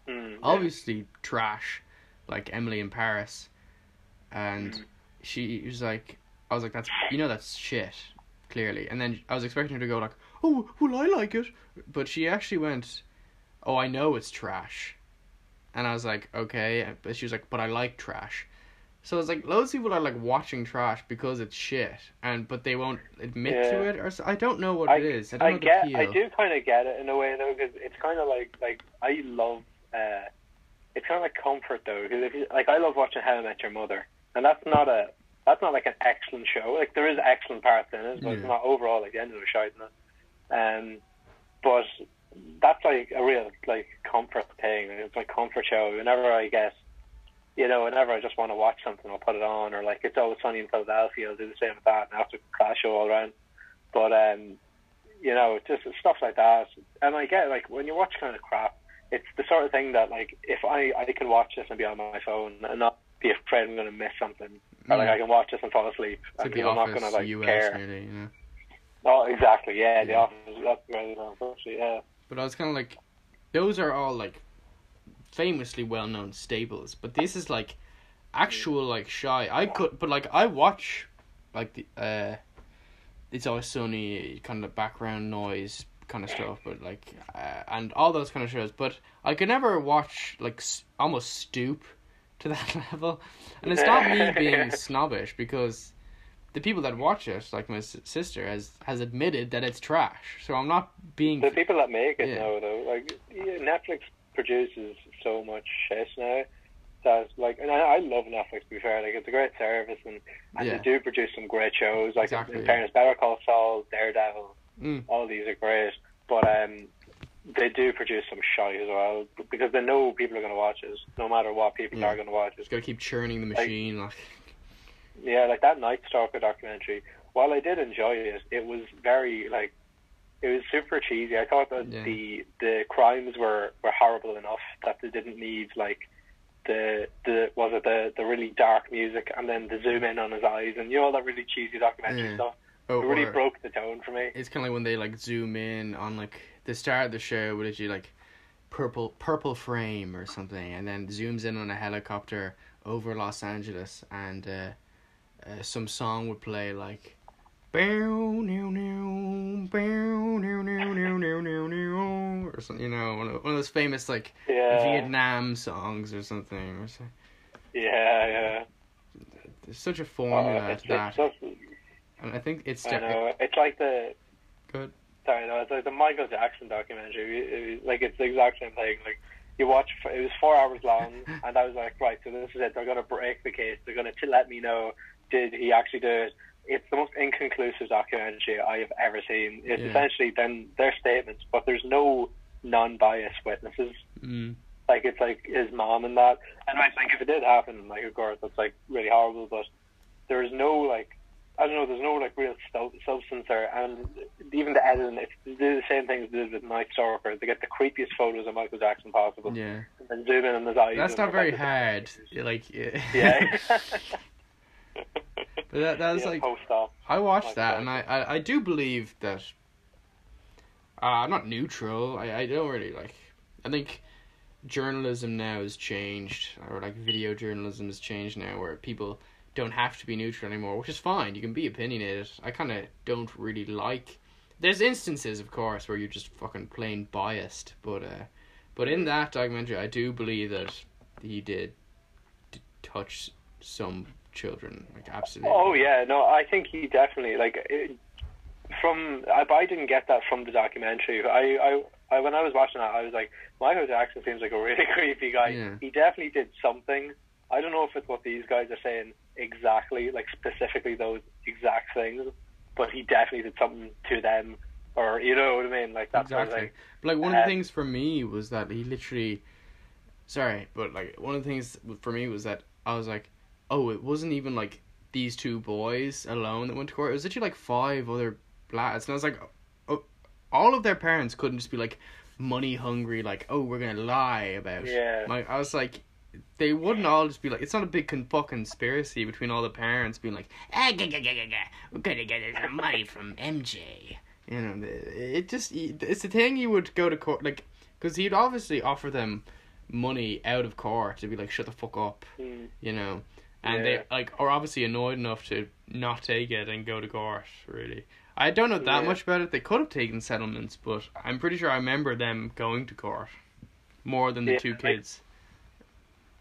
Hmm, Obviously trash, like Emily in Paris, and Mm. she was like, I was like, that's you know that's shit, clearly. And then I was expecting her to go like, oh well I like it, but she actually went, oh I know it's trash, and I was like okay, but she was like, but I like trash. So it's like loads of people are like watching trash because it's shit, and but they won't admit to it, or so, I don't know what I, it is. I don't I know get, I do kind of get it in a way though, because it's kind of like, like I love, uh, it's kind of like comfort though, because you, like I love watching How I Met Your Mother, and that's not a, that's not like an excellent show. Like there is excellent parts in it, but it's not overall like the end of the shite in it. Um, but that's like a real like comfort thing. It's my comfort show. Whenever I get, you know, whenever I just want to watch something, I'll put it on, or like it's always sunny in Philadelphia. I'll do the same with that, and after class show all around. But um, you know, just stuff like that. And I get like when you watch kind of crap, it's the sort of thing that like if I I can watch this and be on my phone and not be afraid I'm going to miss something, or like. I can watch this and fall asleep, It's and the I'm not going to like US care. nearly, you know. Oh, exactly. Yeah, the office. That's very well, actually. Yeah. But I was kind of like, those are all like famously well known staples. But this is like actual like shy. I could, but like I watch like the uh, it's always sunny kind of background noise kind of stuff. But like uh, and all those kind of shows. But I could never watch like s- almost stoop to (laughs) that level. And it's not me being (laughs) snobbish because. The people that watch it, like my sister, has has admitted that it's trash. So I'm not being The people that make it Yeah. now, though, like yeah, Netflix produces so much shit now that like, and I, I love Netflix. To be fair, like it's a great service, and and Yeah. they do produce some great shows. Like Exactly, in yeah. fairness, Better Call Saul, Daredevil, Mm. all these are great. But um, they do produce some shite as well because they know people are going to watch it, no matter what people are going to watch it. Just gotta keep churning the machine. Like, Yeah, like that Night Stalker documentary. While I did enjoy it, it was very like it was super cheesy. I thought that Yeah. the the crimes were were horrible enough that they didn't need like the the was it the the really dark music and then the zoom in on his eyes and you know all that really cheesy documentary Yeah. stuff. oh, It really broke the tone for me. it's kind of like when they like zoom in on like the start of the show, would it you like purple purple frame or something, and then zooms in on a helicopter over Los Angeles, and uh, uh, some song would play like. Or something, you know, one of, one of those famous like Yeah, Vietnam songs or something. Or so. yeah, yeah. There's such a Oh, formula it's, to that, just, and I think it's I know. It's like the good. Sorry, no, it's like the Michael Jackson documentary. It was, like it's the exact same thing. Like you watch, it was four hours long, (laughs) and I was like, right, so this is it. They're gonna break the case. They're gonna to let me know did he actually do it. It's the most inconclusive documentary I have ever seen. It's Yeah. essentially then their statements, but there's no non-biased witnesses. Mm. Like it's like his mom and that. And I think if it did happen, like of course that's like really horrible, but there's no like I don't know, there's no like real stu- substance there, and even the editing, it's the same things they did with Night Stalker. They get the creepiest photos of Michael Jackson possible, Yeah, and zoom in on his eyes. that's not very hard. Like, yeah. Yeah. (laughs) (laughs) But that that was yeah, like. I watched Like that, that. and I, I I do believe that. Uh, I'm not neutral. I I don't really like. I think journalism now has changed, or like video journalism has changed now, where people don't have to be neutral anymore, which is fine. You can be opinionated. I kind of don't really like. There's instances, of course, where you're just fucking plain biased, but uh, but in that documentary, I do believe that he did, touch some children, like absolutely. Oh yeah, no, I think he definitely like it, from. I, I didn't get that from the documentary. I, I, I, when I was watching that, I was like, Michael Jackson seems like a (laughs) really creepy guy. Yeah. He definitely did something. I don't know if it's what these guys are saying exactly, like specifically those exact things, but he definitely did something to them, or you know what I mean, like that sort of thing. But like one of the Um, things for me was that he literally, sorry, but like one of the things for me was that I was like, oh, it wasn't even like these two boys alone that went to court. It was literally like five other lads, and I was like, oh, all of their parents couldn't just be like money hungry, like oh, we're gonna lie about. Yeah. My, I was like. They wouldn't all just be like. It's not a big con- fuck conspiracy between all the parents being like, ah, ga, ga, ga, we're gonna get some money from MJ. You know, it just it's the thing you would go to court like because he'd obviously offer them money out of court to be like shut the fuck up, Mm. you know, and Yeah. they like are obviously annoyed enough to not take it and go to court. Really, I don't know that Yeah. much about it. They could have taken settlements, but I'm pretty sure I remember them going to court more than the Yeah, two like- kids.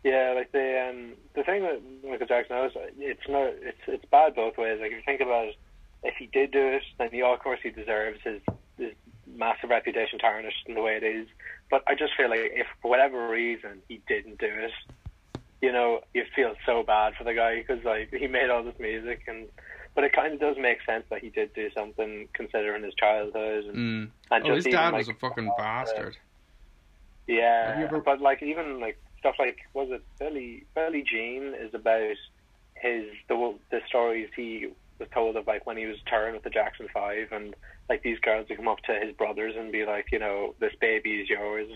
Yeah, like the um the thing that Michael Jackson knows, it's not it's it's bad both ways. Like if you think about it, if he did do it, then he of course he deserves his his massive reputation tarnished in the way it is. But I just feel like if for whatever reason he didn't do it, you know, you feel so bad for the guy because like he made all this music and. But it kind of does make sense that he did do something considering his childhood and, Mm. and Oh, just his even, dad like, was a fucking uh, bastard. Yeah, ever- but like even like stuff like was it Billy Billy Jean is about his the the stories he was told of like when he was touring with the Jackson Five and like these girls would come up to his brothers and be like you know this baby is yours,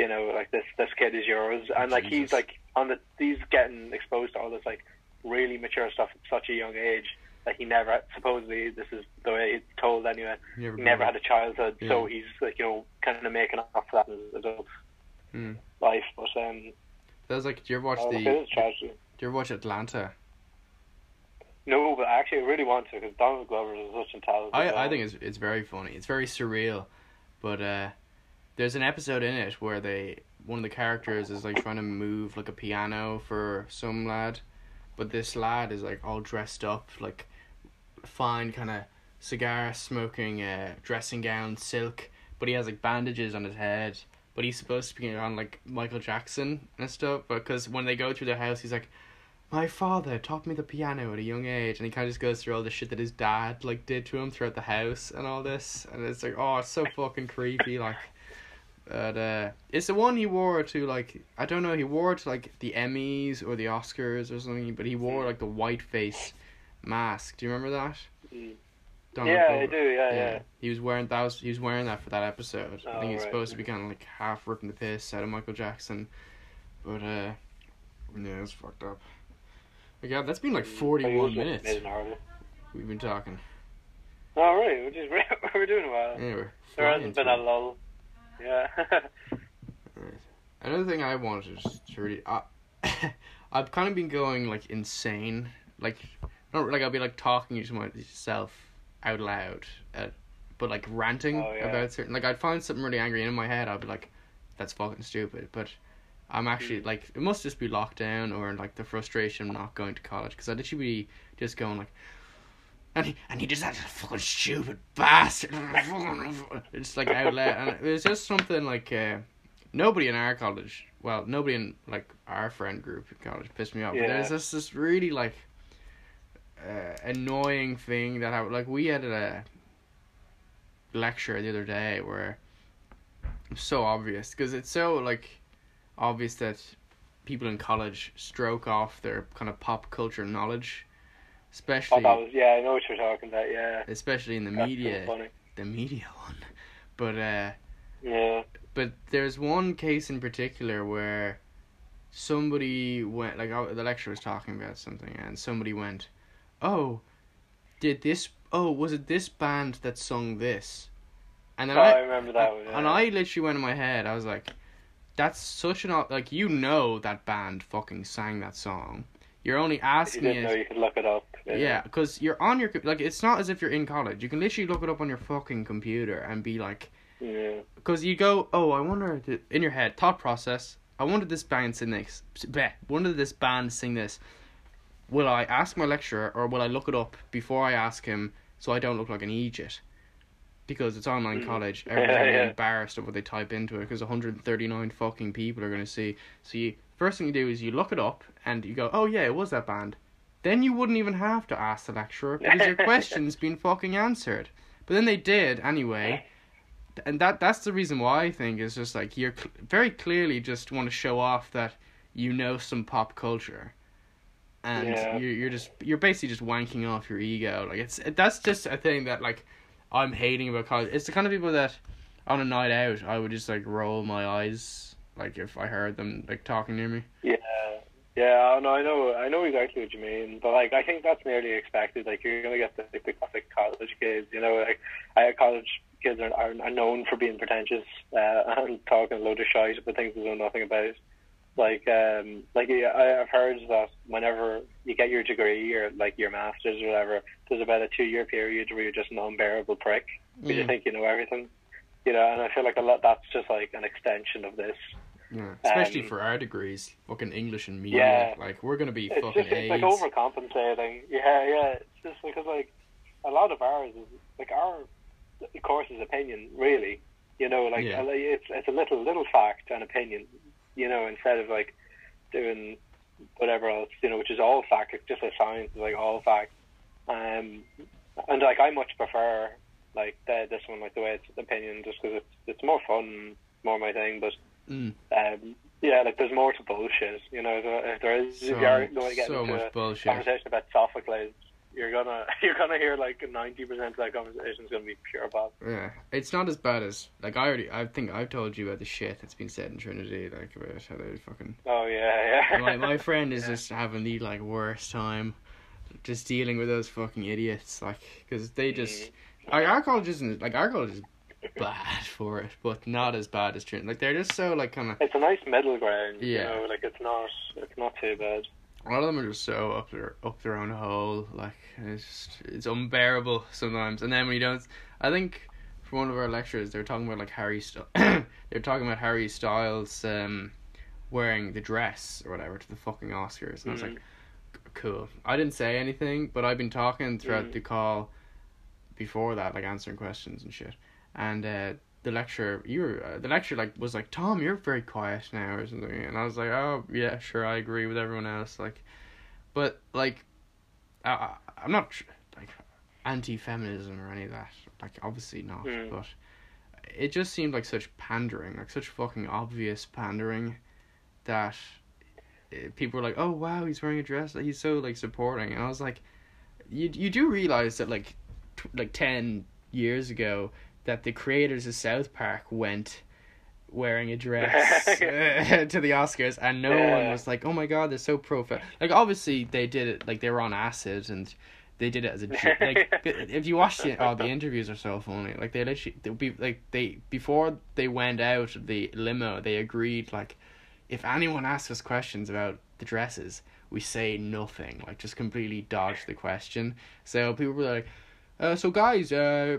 you know like this this kid is yours and like Jesus. he's like on the he's getting exposed to all this like really mature stuff at such a young age that he never supposedly this is the way it's told anyway Never, he never had a childhood, so he's like you know kind of making up for that in his adult Hmm. life. But um, That was like, do you ever watch oh, the? Do you ever watch Atlanta? No, but actually, I really want to because Donald Glover is such a talented. I I think it's it's very funny. It's very surreal, but uh, there's an episode in it where they one of the characters is like trying to move like a piano for some lad, but this lad is like all dressed up like fine kind of cigar smoking uh dressing gown silk, but he has like bandages on his head. But he's supposed to be on like Michael Jackson and stuff. Because when they go through the house, he's like, my father taught me the piano at a young age and he kind of just goes through all the shit that his dad like did to him throughout the house and all this and it's like oh it's so fucking creepy like but uh it's the one he wore to like i don't know he wore it to like the emmys or the oscars or something but he wore like the white face mask do you remember that Mm. Donald Yeah, I do. Yeah, yeah. he was wearing that was he was wearing that for that episode i Oh, think he's right. supposed to be kind of like half ripping the piss out of michael jackson but uh yeah it's fucked up yeah, that's been like Mm. 41 minutes. We've been talking. All right, which is (laughs) we're doing well. Anyway, there hasn't been a lull. Yeah. Right. (laughs) Another thing I wanted to really, I, (laughs) I've kind of been going like insane, like, not like I'll be like talking to myself out loud, uh, but like ranting Oh, yeah. about certain. Like I'd find something really angry in my head, I'd be like, "That's fucking stupid," but. I'm actually Mm. like it must just be lockdown or like the frustration of not going to college because I'd literally be just going like, and he and he just had a fucking stupid bastard. (laughs) It's like out loud, and it was just something like uh, nobody in our college, well, nobody in like our friend group in college pissed me off. But Yeah. there's this this really like uh, annoying thing that happened. Like we had a lecture the other day where it was so obvious because it's so like obvious that people in college stroke off their kind of pop culture knowledge, especially that was yeah. I know what you're talking about. Yeah. especially in the That's media, so the media one. But uh, Yeah. but there's one case in particular where somebody went like oh, the lecturer was talking about something and somebody went, "Oh, did this? Oh, was it this band that sung this?" And then Oh, I, I remember that one. Yeah. and I literally went in my head. I was like, "That's such an like you know that band fucking sang that song. You're only If you didn't know, you could look it up. Yeah, because you're on your like it's not as if you're in college. You can literally look it up on your fucking computer and be like, Yeah. because you go, oh, I wonder in your head thought process. I wonder this band sing this. Bleh, wonder this band sing this. Will I ask my lecturer or will I look it up before I ask him so I don't look like an idiot? Because it's online Mhm. college, Yeah, (laughs) everyone's gonna yeah. embarrassed of what they type into it because 139 fucking people are gonna see. So you first thing you do is you look it up and you go, oh yeah, it was that band. Then you wouldn't even have to ask the lecturer because your question's been (laughs) fucking answered. But then they did anyway, and that that's the reason why I think is just like you're cl- very clearly just want to show off that you know some pop culture, and Yeah. you're you're just you're basically just wanking off your ego. Like it's that's just a thing that like I'm hating about college. It's the kind of people that on a night out I would just like roll my eyes like if I heard them like talking near me. Yeah, yeah. No, I know, I know exactly what you mean. But like, I think that's nearly expected. Like, you're gonna get the like, the classic college kids. You know, like, I college kids are are, are known for being pretentious uh, (laughs) and talking a load of shite about things they know nothing about. Like, um, like yeah, I, I've heard that whenever you get your degree or like your masters or whatever, there's about a two year period where you're just an unbearable prick because you Mm. think you know everything. You know, and I feel like a lot that's just like an extension of this Yeah, especially Um, for our degrees, fucking English and media. Yeah. Like we're gonna be It's fucking just it's A's. like overcompensating. Yeah, yeah. It's just because like a lot of ours is like our course is opinion, really. You know, like Yeah. it's it's a little little fact and opinion. You know, instead of like doing whatever else, you know, which is all fact. It's just a science, is like all fact. Um, and like I much prefer like the, this one, like the way it's opinion, just because it's it's more fun, more my thing. But Mm. um, yeah, like there's more to bullshit. You know, if there is, So, if you are going to get so into a much bullshit. conversation about Sophocles, you're gonna (laughs) you're gonna hear like ninety percent of that conversation is gonna be pure bob. Yeah, it's not as bad as like I already. I think I've told you about the shit that's been said in Trinity, like about how they fucking. Oh yeah, yeah. (laughs) my my (laughs) friend is Yeah. just having the like worst time, just dealing with those fucking idiots, like because they just. Like our college isn't like our college is bad for it, but not as bad as Trinity. Like they're just so like kind of. It's a nice middle ground. Yeah. You know, like it's not it's not too bad. A lot of them are just so up their up their own hole. Like it's just, it's unbearable sometimes. And then when you don't, I think for one of our lecturers, they were talking about like Harry. St- (clears throat) they were talking about Harry Styles um, wearing the dress or whatever to the fucking Oscars, and I was like, cool. I didn't say anything, but I've been talking throughout Mm. the call before that, like answering questions and shit. And uh, the lecturer, you were uh, the lecturer, like was like, Tom, you're very quiet now or something, and I was like, oh yeah, sure, I agree with everyone else, like, but like, I, I'm not tr- like anti-feminism or any of that, like obviously not, Mm. but it just seemed like such pandering, like such fucking obvious pandering, that uh, people were like, "Oh wow, he's wearing a dress. He's so like supporting." And I was like, "You you do realize that like t- like ten years ago that the creators of South Park went wearing a dress (laughs) uh, (laughs) to the Oscars, and no one was like, "Oh my god, they're so pro." Like obviously they did it like they were on acid and. They did it as a jo- (laughs) like if you watch the oh the interviews are so funny like they literally they be like they before they went out of the limo they agreed like if anyone asks us questions about the dresses, we say nothing, like just completely dodge the question. So people were like, uh, "So guys, uh,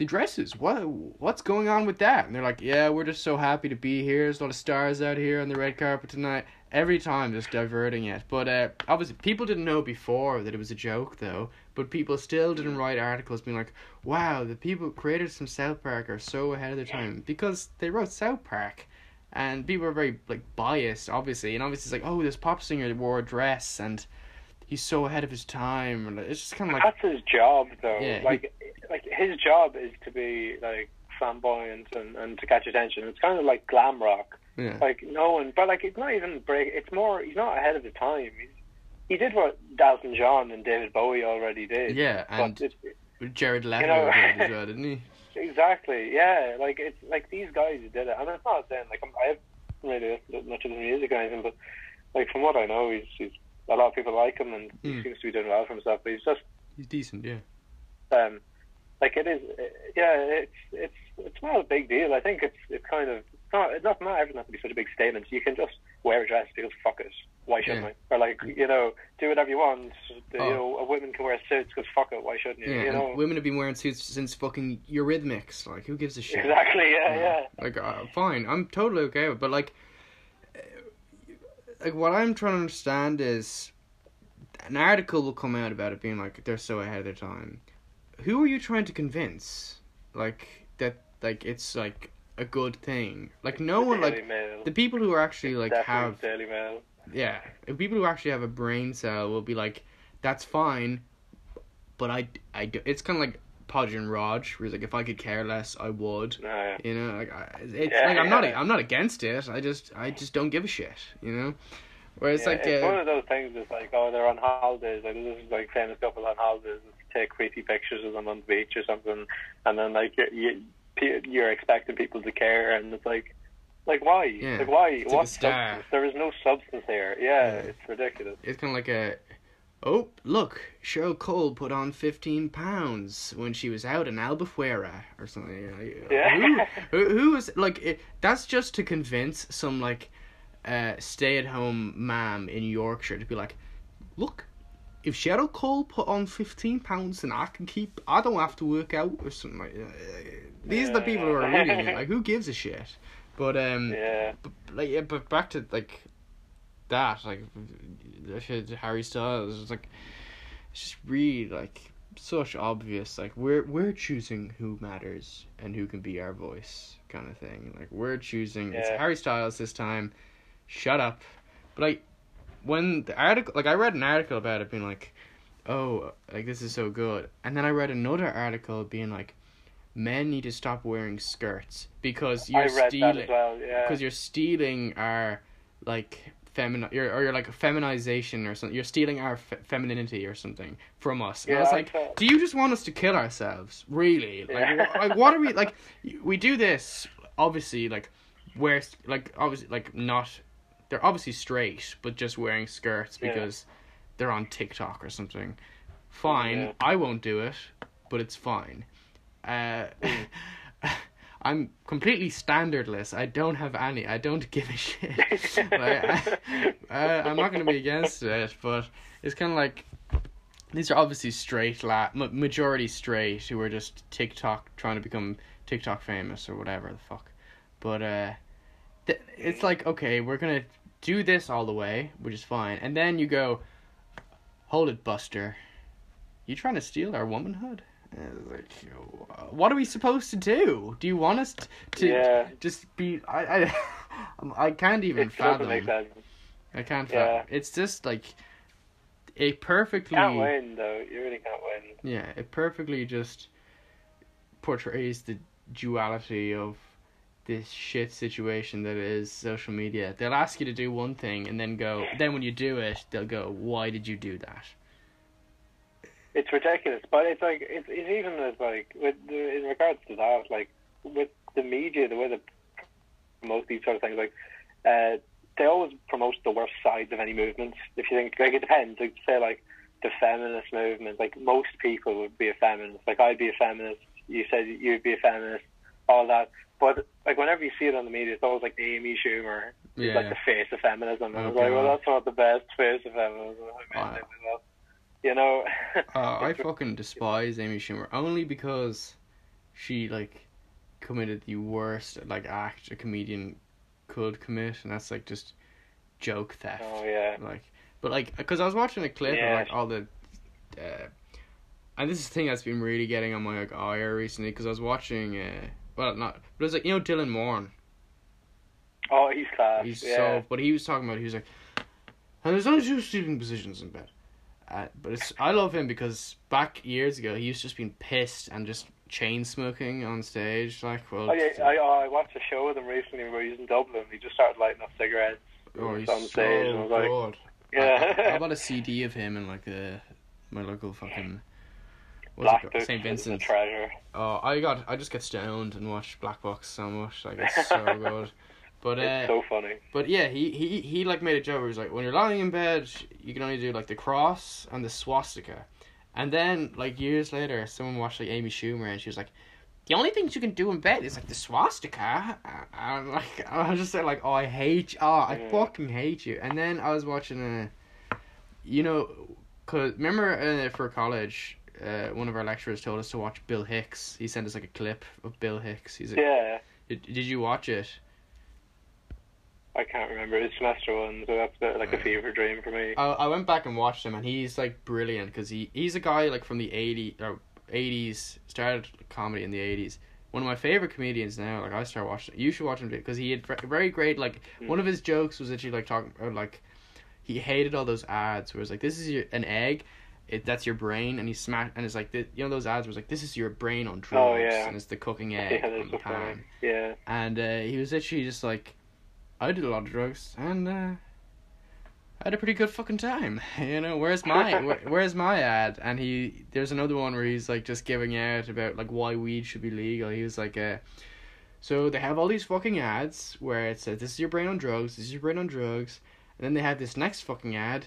the dresses, what what's going on with that?" And they're like, "Yeah, we're just so happy to be here. There's a lot of stars out here on the red carpet tonight." Every time, just diverting it. But uh, obviously, people didn't know before that it was a joke, though. But people still didn't write articles being like, "Wow, the people creators from South Park are so ahead of their time," because they wrote South Park and people are very like biased, obviously, and obviously it's like, oh, this pop singer wore a dress and he's so ahead of his time, and it's just kind of like, That's his job, though. Yeah, he- like, like his job is to be like flamboyant and, and to catch attention. It's kind of like glam rock. yeah, Like no one, but like it's not even break. It's more. He's not ahead of the time. He's, he did what Elton John and David Bowie already did. yeah, and it, Jared Leto know- did as well, (laughs) didn't he? exactly, yeah. Like it's like these guys did it, and it's not saying like I'm, I haven't really listened to much of his music or anything, but like from what I know, he's, he's a lot of people like him, and he Mm. seems to be doing well for himself. But he's just He's decent, yeah. um, like it is, yeah. It's it's it's not a big deal. I think it's it's kind of it's not it's not not everything has to be such a big statement. You can just wear a dress because fuck it. Why shouldn't Yeah. I? Or like you know, do whatever you want. Oh. You know, a woman can wear suits because fuck it. Why shouldn't you? Yeah, you know, women have been wearing suits since fucking Eurythmics. Like, who gives a shit? exactly. Yeah, yeah. Like, uh, fine, I'm totally okay with, it, but like, like what I'm trying to understand is, an article will come out about it being like they're so ahead of their time. Who are you trying to convince? Like that, like it's like a good thing. Like no one, like Mail. the people who are actually like have Daily Mail. yeah, the people who actually have a brain cell will be like, that's fine, but I, I, do- it's kind of like Podge and Rodge, where he's like, if I could care less, I would. Yeah. You know, like I, it's Yeah, like I'm not, yeah. I'm not against it. I just, I just don't give a shit. You know, where it's yeah, like, it's uh, one of those things. It's like, oh, they're on holidays. Like this is like famous couple on holidays. And take creepy pictures of them on the beach or something, and then like you, you you're expecting people to care, and it's like, like why? Like why? it's like what star. There is no substance here. Yeah, Yeah. it's ridiculous. it's kind of like a. Oh, look! Cheryl Cole put on fifteen pounds when she was out in Albufeira or something. Yeah. Who, (laughs) who, who is like? It, that's just to convince some like, uh, stay-at-home mom in Yorkshire to be like, look, if Cheryl Cole put on fifteen pounds, then I can keep. I don't have to work out or something like. that. These are the people who are reading it. Like, who gives a shit? But um, (laughs) Yeah. but, like yeah, but back to like that, like shit Harry Styles, it's like it's just really like such obvious. Like we're we're choosing who matters and who can be our voice, kind of thing. Like we're choosing. It's Harry Styles this time. Shut up. But like when the article, like I read an article about it being like, oh, like this is so good, and then I read another article being like. Men need to stop wearing skirts because you're I stealing as well. Yeah. because you're stealing our like femin you're, or you're like feminization or something you're stealing our fe- femininity or something from us and i Yeah, was I like thought- do you just want us to kill ourselves really like, Yeah. like what are we like we do this obviously like wear like obviously like not they're obviously straight but just wearing skirts Yeah. because they're on tiktok or something fine Yeah. i won't do it but it's fine uh Mm. (laughs) I'm completely standardless. I don't have any. I don't give a shit. (laughs) like, I, I'm not going to be against it, but it's kind of like these are obviously straight la majority straight who are just TikTok trying to become TikTok famous or whatever the fuck. But uh, th- it's like okay, we're gonna do this all the way, which is fine, and then you go, hold it, Buster. You trying to steal our womanhood? Like, uh, what are we supposed to do? Do you want us to Yeah. just be? I I, (laughs) I can't even it fathom. I can't. Yeah. Fathom. It's just like a perfectly. You Can't win though. You really can't win. Yeah, it perfectly just portrays the duality of this shit situation that is social media. They'll ask you to do one thing and then go. Then when you do it, they'll go, "Why did you do that?" It's ridiculous, but it's like it's, it's even as like with the, in regards to that, like with the media, the way they promote these sort of things, like uh, they always promote the worst sides of any movement. If you think, like, it depends. Like, say, like the feminist movement, like most people would be a feminist. Like I'd be a feminist. You said you'd be a feminist. All that, but like whenever you see it on the media, it's always like Amy Schumer is Yeah. like the face of feminism. And I was like, well, that's not the best face of feminism. Wow. You know. Uh, I (laughs) fucking despise Amy Schumer only because she like committed the worst like act a comedian could commit, and that's like just joke theft. Oh yeah. Like, but like, because I was watching a clip Yeah. of like all the, uh, and this is the thing that's been really getting on my like ire recently because I was watching, uh, well not, but it was like you know Dylan Moran. Oh, he's class. He's yeah. so, but he was talking about he was like, and there's only two sleeping positions in bed. Uh, but it's I love him because back years ago he used to just being pissed and just chain smoking on stage like well Oh, yeah, I, oh, I watched a show with him recently where he was in Dublin. He just started lighting up cigarettes oh, he's on so stage. and I was like, good. I, (laughs) I yeah. bought a CD of him in like the my local fucking what's Black it Book called? St Vincent's. treasure. Oh, I got I just get stoned and watch Black Books so much like it's so (laughs) good. But uh, It's so funny. But yeah, he, he he like made a joke where he was like, when you're lying in bed, you can only do like the cross and the swastika, and then like years later, someone watched like Amy Schumer and she was like, the only things you can do in bed is like the swastika. And like, (laughs) I was just saying like, oh, I hate, you. oh, I Yeah. fucking hate you. And then I was watching a, you know, cause remember uh, for college. Uh, one of our lecturers told us to watch Bill Hicks. He sent us like a clip of Bill Hicks. He's a, Yeah. did, did you watch it? I can't remember. It's semester one, so that's like a fever dream for me. I I went back and watched him, and he's like brilliant because he he's a guy like from the 80 or eighties started comedy in the eighties. One of my favorite comedians now. Like I started watching. You should watch him because he had very great. Like one of his jokes was that actually like talking or like he hated all those ads where it's like this is your an egg. It, that's your brain, and he smashed, and it's like the, you know those ads was like this is your brain on drugs, Oh, yeah. and it's the cooking (laughs) egg Yeah, on the pan Yeah. and uh, he was literally just like, I did a lot of drugs, and uh, I had a pretty good fucking time. (laughs) You know, where's my (laughs) where, where's my ad? And he there's another one where he's like just giving out about like why weed should be legal. He was like, uh, so they have all these fucking ads where it says this is your brain on drugs, this is your brain on drugs, and then they have this next fucking ad.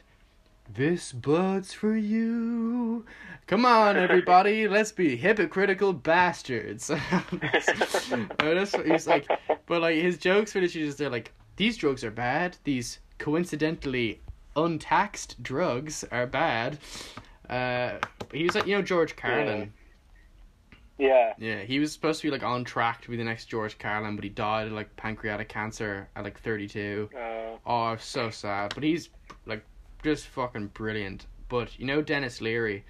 This bud's for you. Come on, everybody, (laughs) let's be hypocritical bastards. And that's what he's like, but like his jokes literally just they're like, these drugs are bad. These coincidentally untaxed drugs are bad. Uh, he was like, you know, George Carlin. Yeah. Yeah, he was supposed to be like on track to be the next George Carlin, but he died of like pancreatic cancer at like 32. Uh, Oh, so sad. But he's like just fucking brilliant. But you know Denis Leary,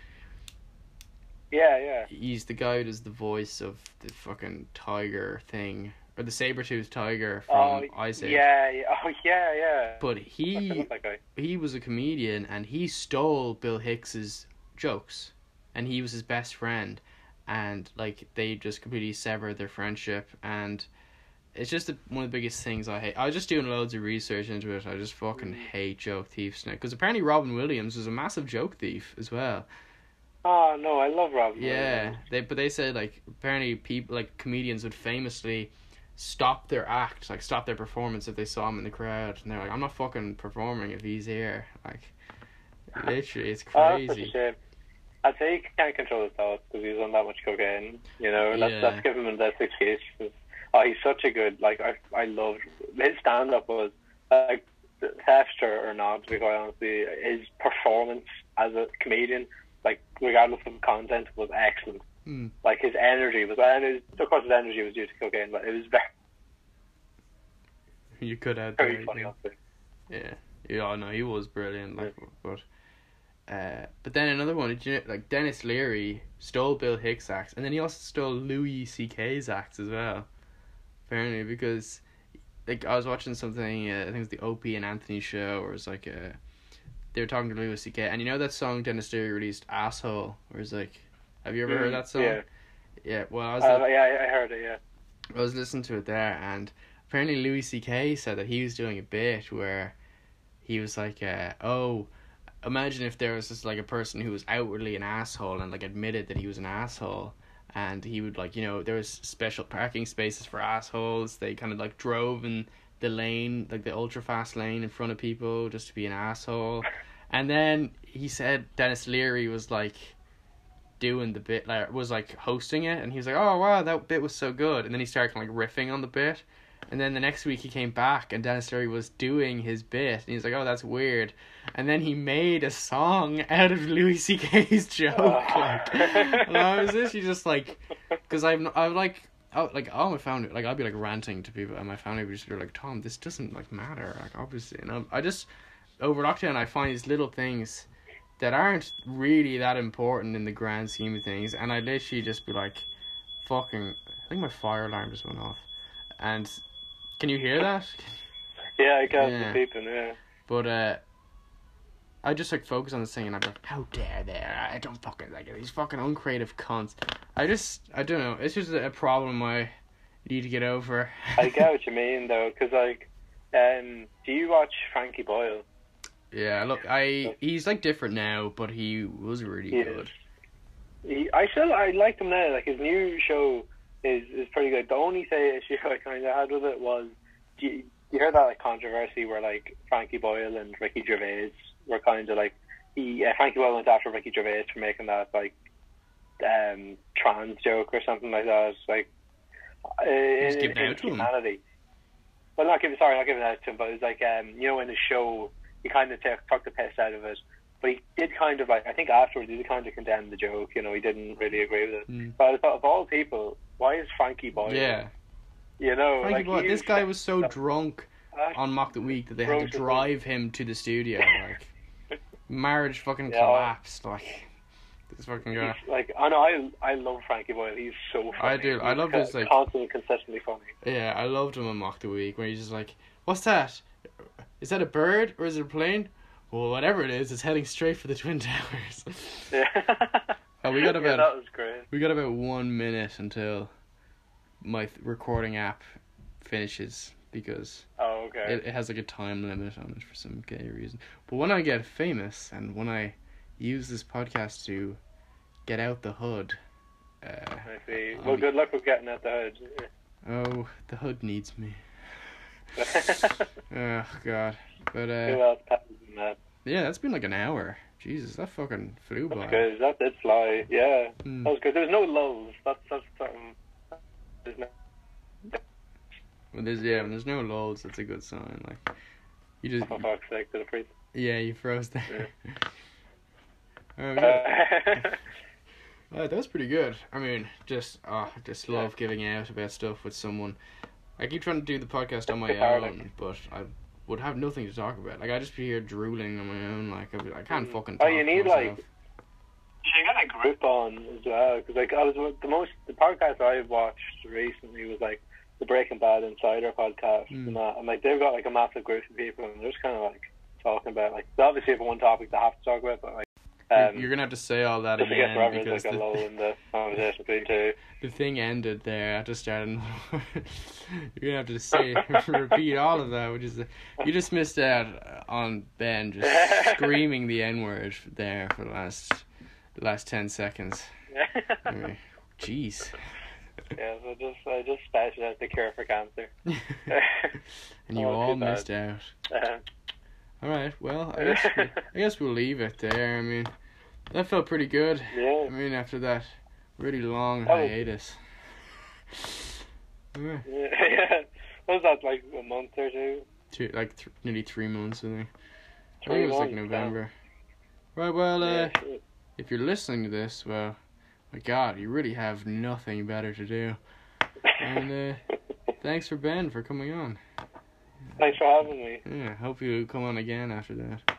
yeah, yeah. he's the guy who does the voice of the fucking tiger thing or the saber-toothed tiger from Oh, Ice Age. yeah, yeah. Oh, (laughs) yeah, yeah. But he love that guy. he was a comedian and he stole Bill Hicks's jokes and he was his best friend and like they just completely severed their friendship and it's just the, one of the biggest things I hate. I was just doing loads of research into it. I just fucking mm. hate joke thieves now because apparently Robin Williams was a massive joke thief as well. Oh no, I love Robin. Yeah, they but they said like apparently people like comedians would famously stop their act, like stop their performance if they saw him in the crowd, and they're like, "I'm not fucking performing if he's here." Like, literally, it's Oh, that's such a crazy. shame. I'd say he can't control his thoughts because he's on that much cocaine. You know, let's, Yeah. let's give him that excuse. Oh, he's such a good. Like I, I loved his stand up was like theft or, or not. To be quite honest, his performance as a comedian, like regardless of content, was excellent. Hmm. Like his energy was, and it was, of course his energy was due to cocaine, but it was very, (laughs) You could have very funny. Yeah, yeah, no, he was brilliant. Like, but, uh, but then another one, did you know, like Denis Leary stole Bill Hicks' acts, and then he also stole Louis C.K.'s acts as well. Apparently, because like I was watching something, uh, I think it was the Opie and Anthony show, or it was like uh, they were talking to Louis C.K. and you know that song Denis Leary released, "Asshole," where it's like, have you ever heard Mm, that song? Yeah, Yeah. Well, I was. uh, yeah, I heard it. Yeah. I was listening to it there, and apparently Louis C.K. said that he was doing a bit where he was like, uh, "Oh, imagine if there was just like a person who was outwardly an asshole and like admitted that he was an asshole." And he would like you know there was special parking spaces for assholes. They kind of like drove in the lane like the ultra fast lane in front of people just to be an asshole. And then he said Denis Leary was like doing the bit like was like hosting it and he was like oh wow that bit was so good. And then he started kind of like riffing on the bit. And then the next week he came back and Denis Leary was doing his bit and he's like oh that's weird. And then he made a song out of Louis C.K.'s (laughs) joke (laughs) like and I was literally just like because I've I've like oh like all my family like I'd be like ranting to people and my family would just be like Tom this doesn't like matter like obviously. And I, I just over lockdown I find these little things that aren't really that important in the grand scheme of things, and I literally just be like, "Fucking!" I think my fire alarm just went off, and can you hear that? (laughs) Yeah, I got Yeah. the beeping. Yeah. But uh, I just like focus on the thing, and I'm like, "How dare they? I don't fucking like it. These fucking uncreative cunts." I just, I don't know. It's just a problem I need to get over. I get (laughs) what you mean though, because like, um, do you watch Frankie Boyle? Yeah, look, I he's like different now, but he was really He good. He, I still I like him now. Like his new show is is pretty good. The only say (laughs) issue I kind of had with it was, do you, you heard that like controversy where like Frankie Boyle and Ricky Gervais were kind of like he uh, Frankie Boyle went after Ricky Gervais for making that like um trans joke or something like that. Like uh, He's in, giving in out to him. humanity. Well, not giving sorry, not giving that to him, but it was like um you know in the show he kind of took took the piss out of it. But he did kind of like I think afterwards he did kind of condemn the joke. You know he didn't really agree with it. Mm. But I thought of all people, why is Frankie Boyle? Yeah, You know, Frankie like Boyle. This guy was so drunk Uh, on Mock the Week that they had to drive him to the studio. (laughs) Like, marriage fucking Yeah. collapsed. Like, this fucking guy. like I know I I love Frankie Boyle. He's so funny. I do. I love his, like- constantly consistently funny. Yeah, I loved him on Mock the Week where he's just like, "What's that? Is that a bird or is it a plane?" Well, whatever it is, it's heading straight for the Twin Towers. Yeah. (laughs) Oh, we got yeah, about- that was great. we got about one minute until my th- recording app finishes because Oh okay. it, it has like a time limit on it for some gay reason. But when I get famous and when I use this podcast to get out the hood, uh, I see. I'll Well, be- good luck with getting out the hood. oh, the hood needs me. (laughs) Oh God, but uh, that? yeah, that's been like an hour. Jesus, that fucking flew by. Because that did fly. Yeah, Hmm. that was good. There was no lulls. That's that's something. There's no. When there's yeah, when there's no lulls, that's a good sign. Like you just For fuck's sake, the priest. yeah, you froze there. (laughs) Oh, we Uh, Uh, that was pretty good. I mean, just I just Yeah. love giving out about stuff with someone. I keep trying to do the podcast on my own, but I would have nothing to talk about. Like I just be here drooling on my own. Like I, I can't Mm. fucking. Oh, you need, like, myself. You got a group on as well, because like I was the most the podcast I've watched recently was like the Breaking Bad Insider podcast, Mm. and, that, and like they've got like a massive group of people, and they're just kind of like talking about like they obviously have one topic they have to talk about, but like um, You're gonna have to say all that just to get again because like the, the (laughs) the thing ended there. I have to start another. (laughs) You're gonna have to say (laughs) repeat all of that, which is you just missed out on Ben just screaming the N word there for the last the last ten seconds. Anyway, Jeez. yeah, so just I just specialized the cure for cancer. and you Oh, all too bad. missed out. Uh, All right. Well, I guess we, I guess we'll leave it there. I mean, that felt pretty good. yeah, I mean, after that really long Oh. hiatus. (laughs) (laughs) Yeah. What was that like a month or two? Two, like th- nearly three months, I think. I Three think it was like November. Right. Well, uh, Yeah, if you're listening to this, well, my God, you really have nothing better to do. And uh, (laughs) thanks for Ben for coming on. Thanks for having me. Yeah. Hope you come on again after that.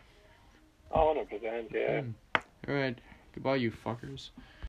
Oh, 100%, yeah. All right. Goodbye, you fuckers.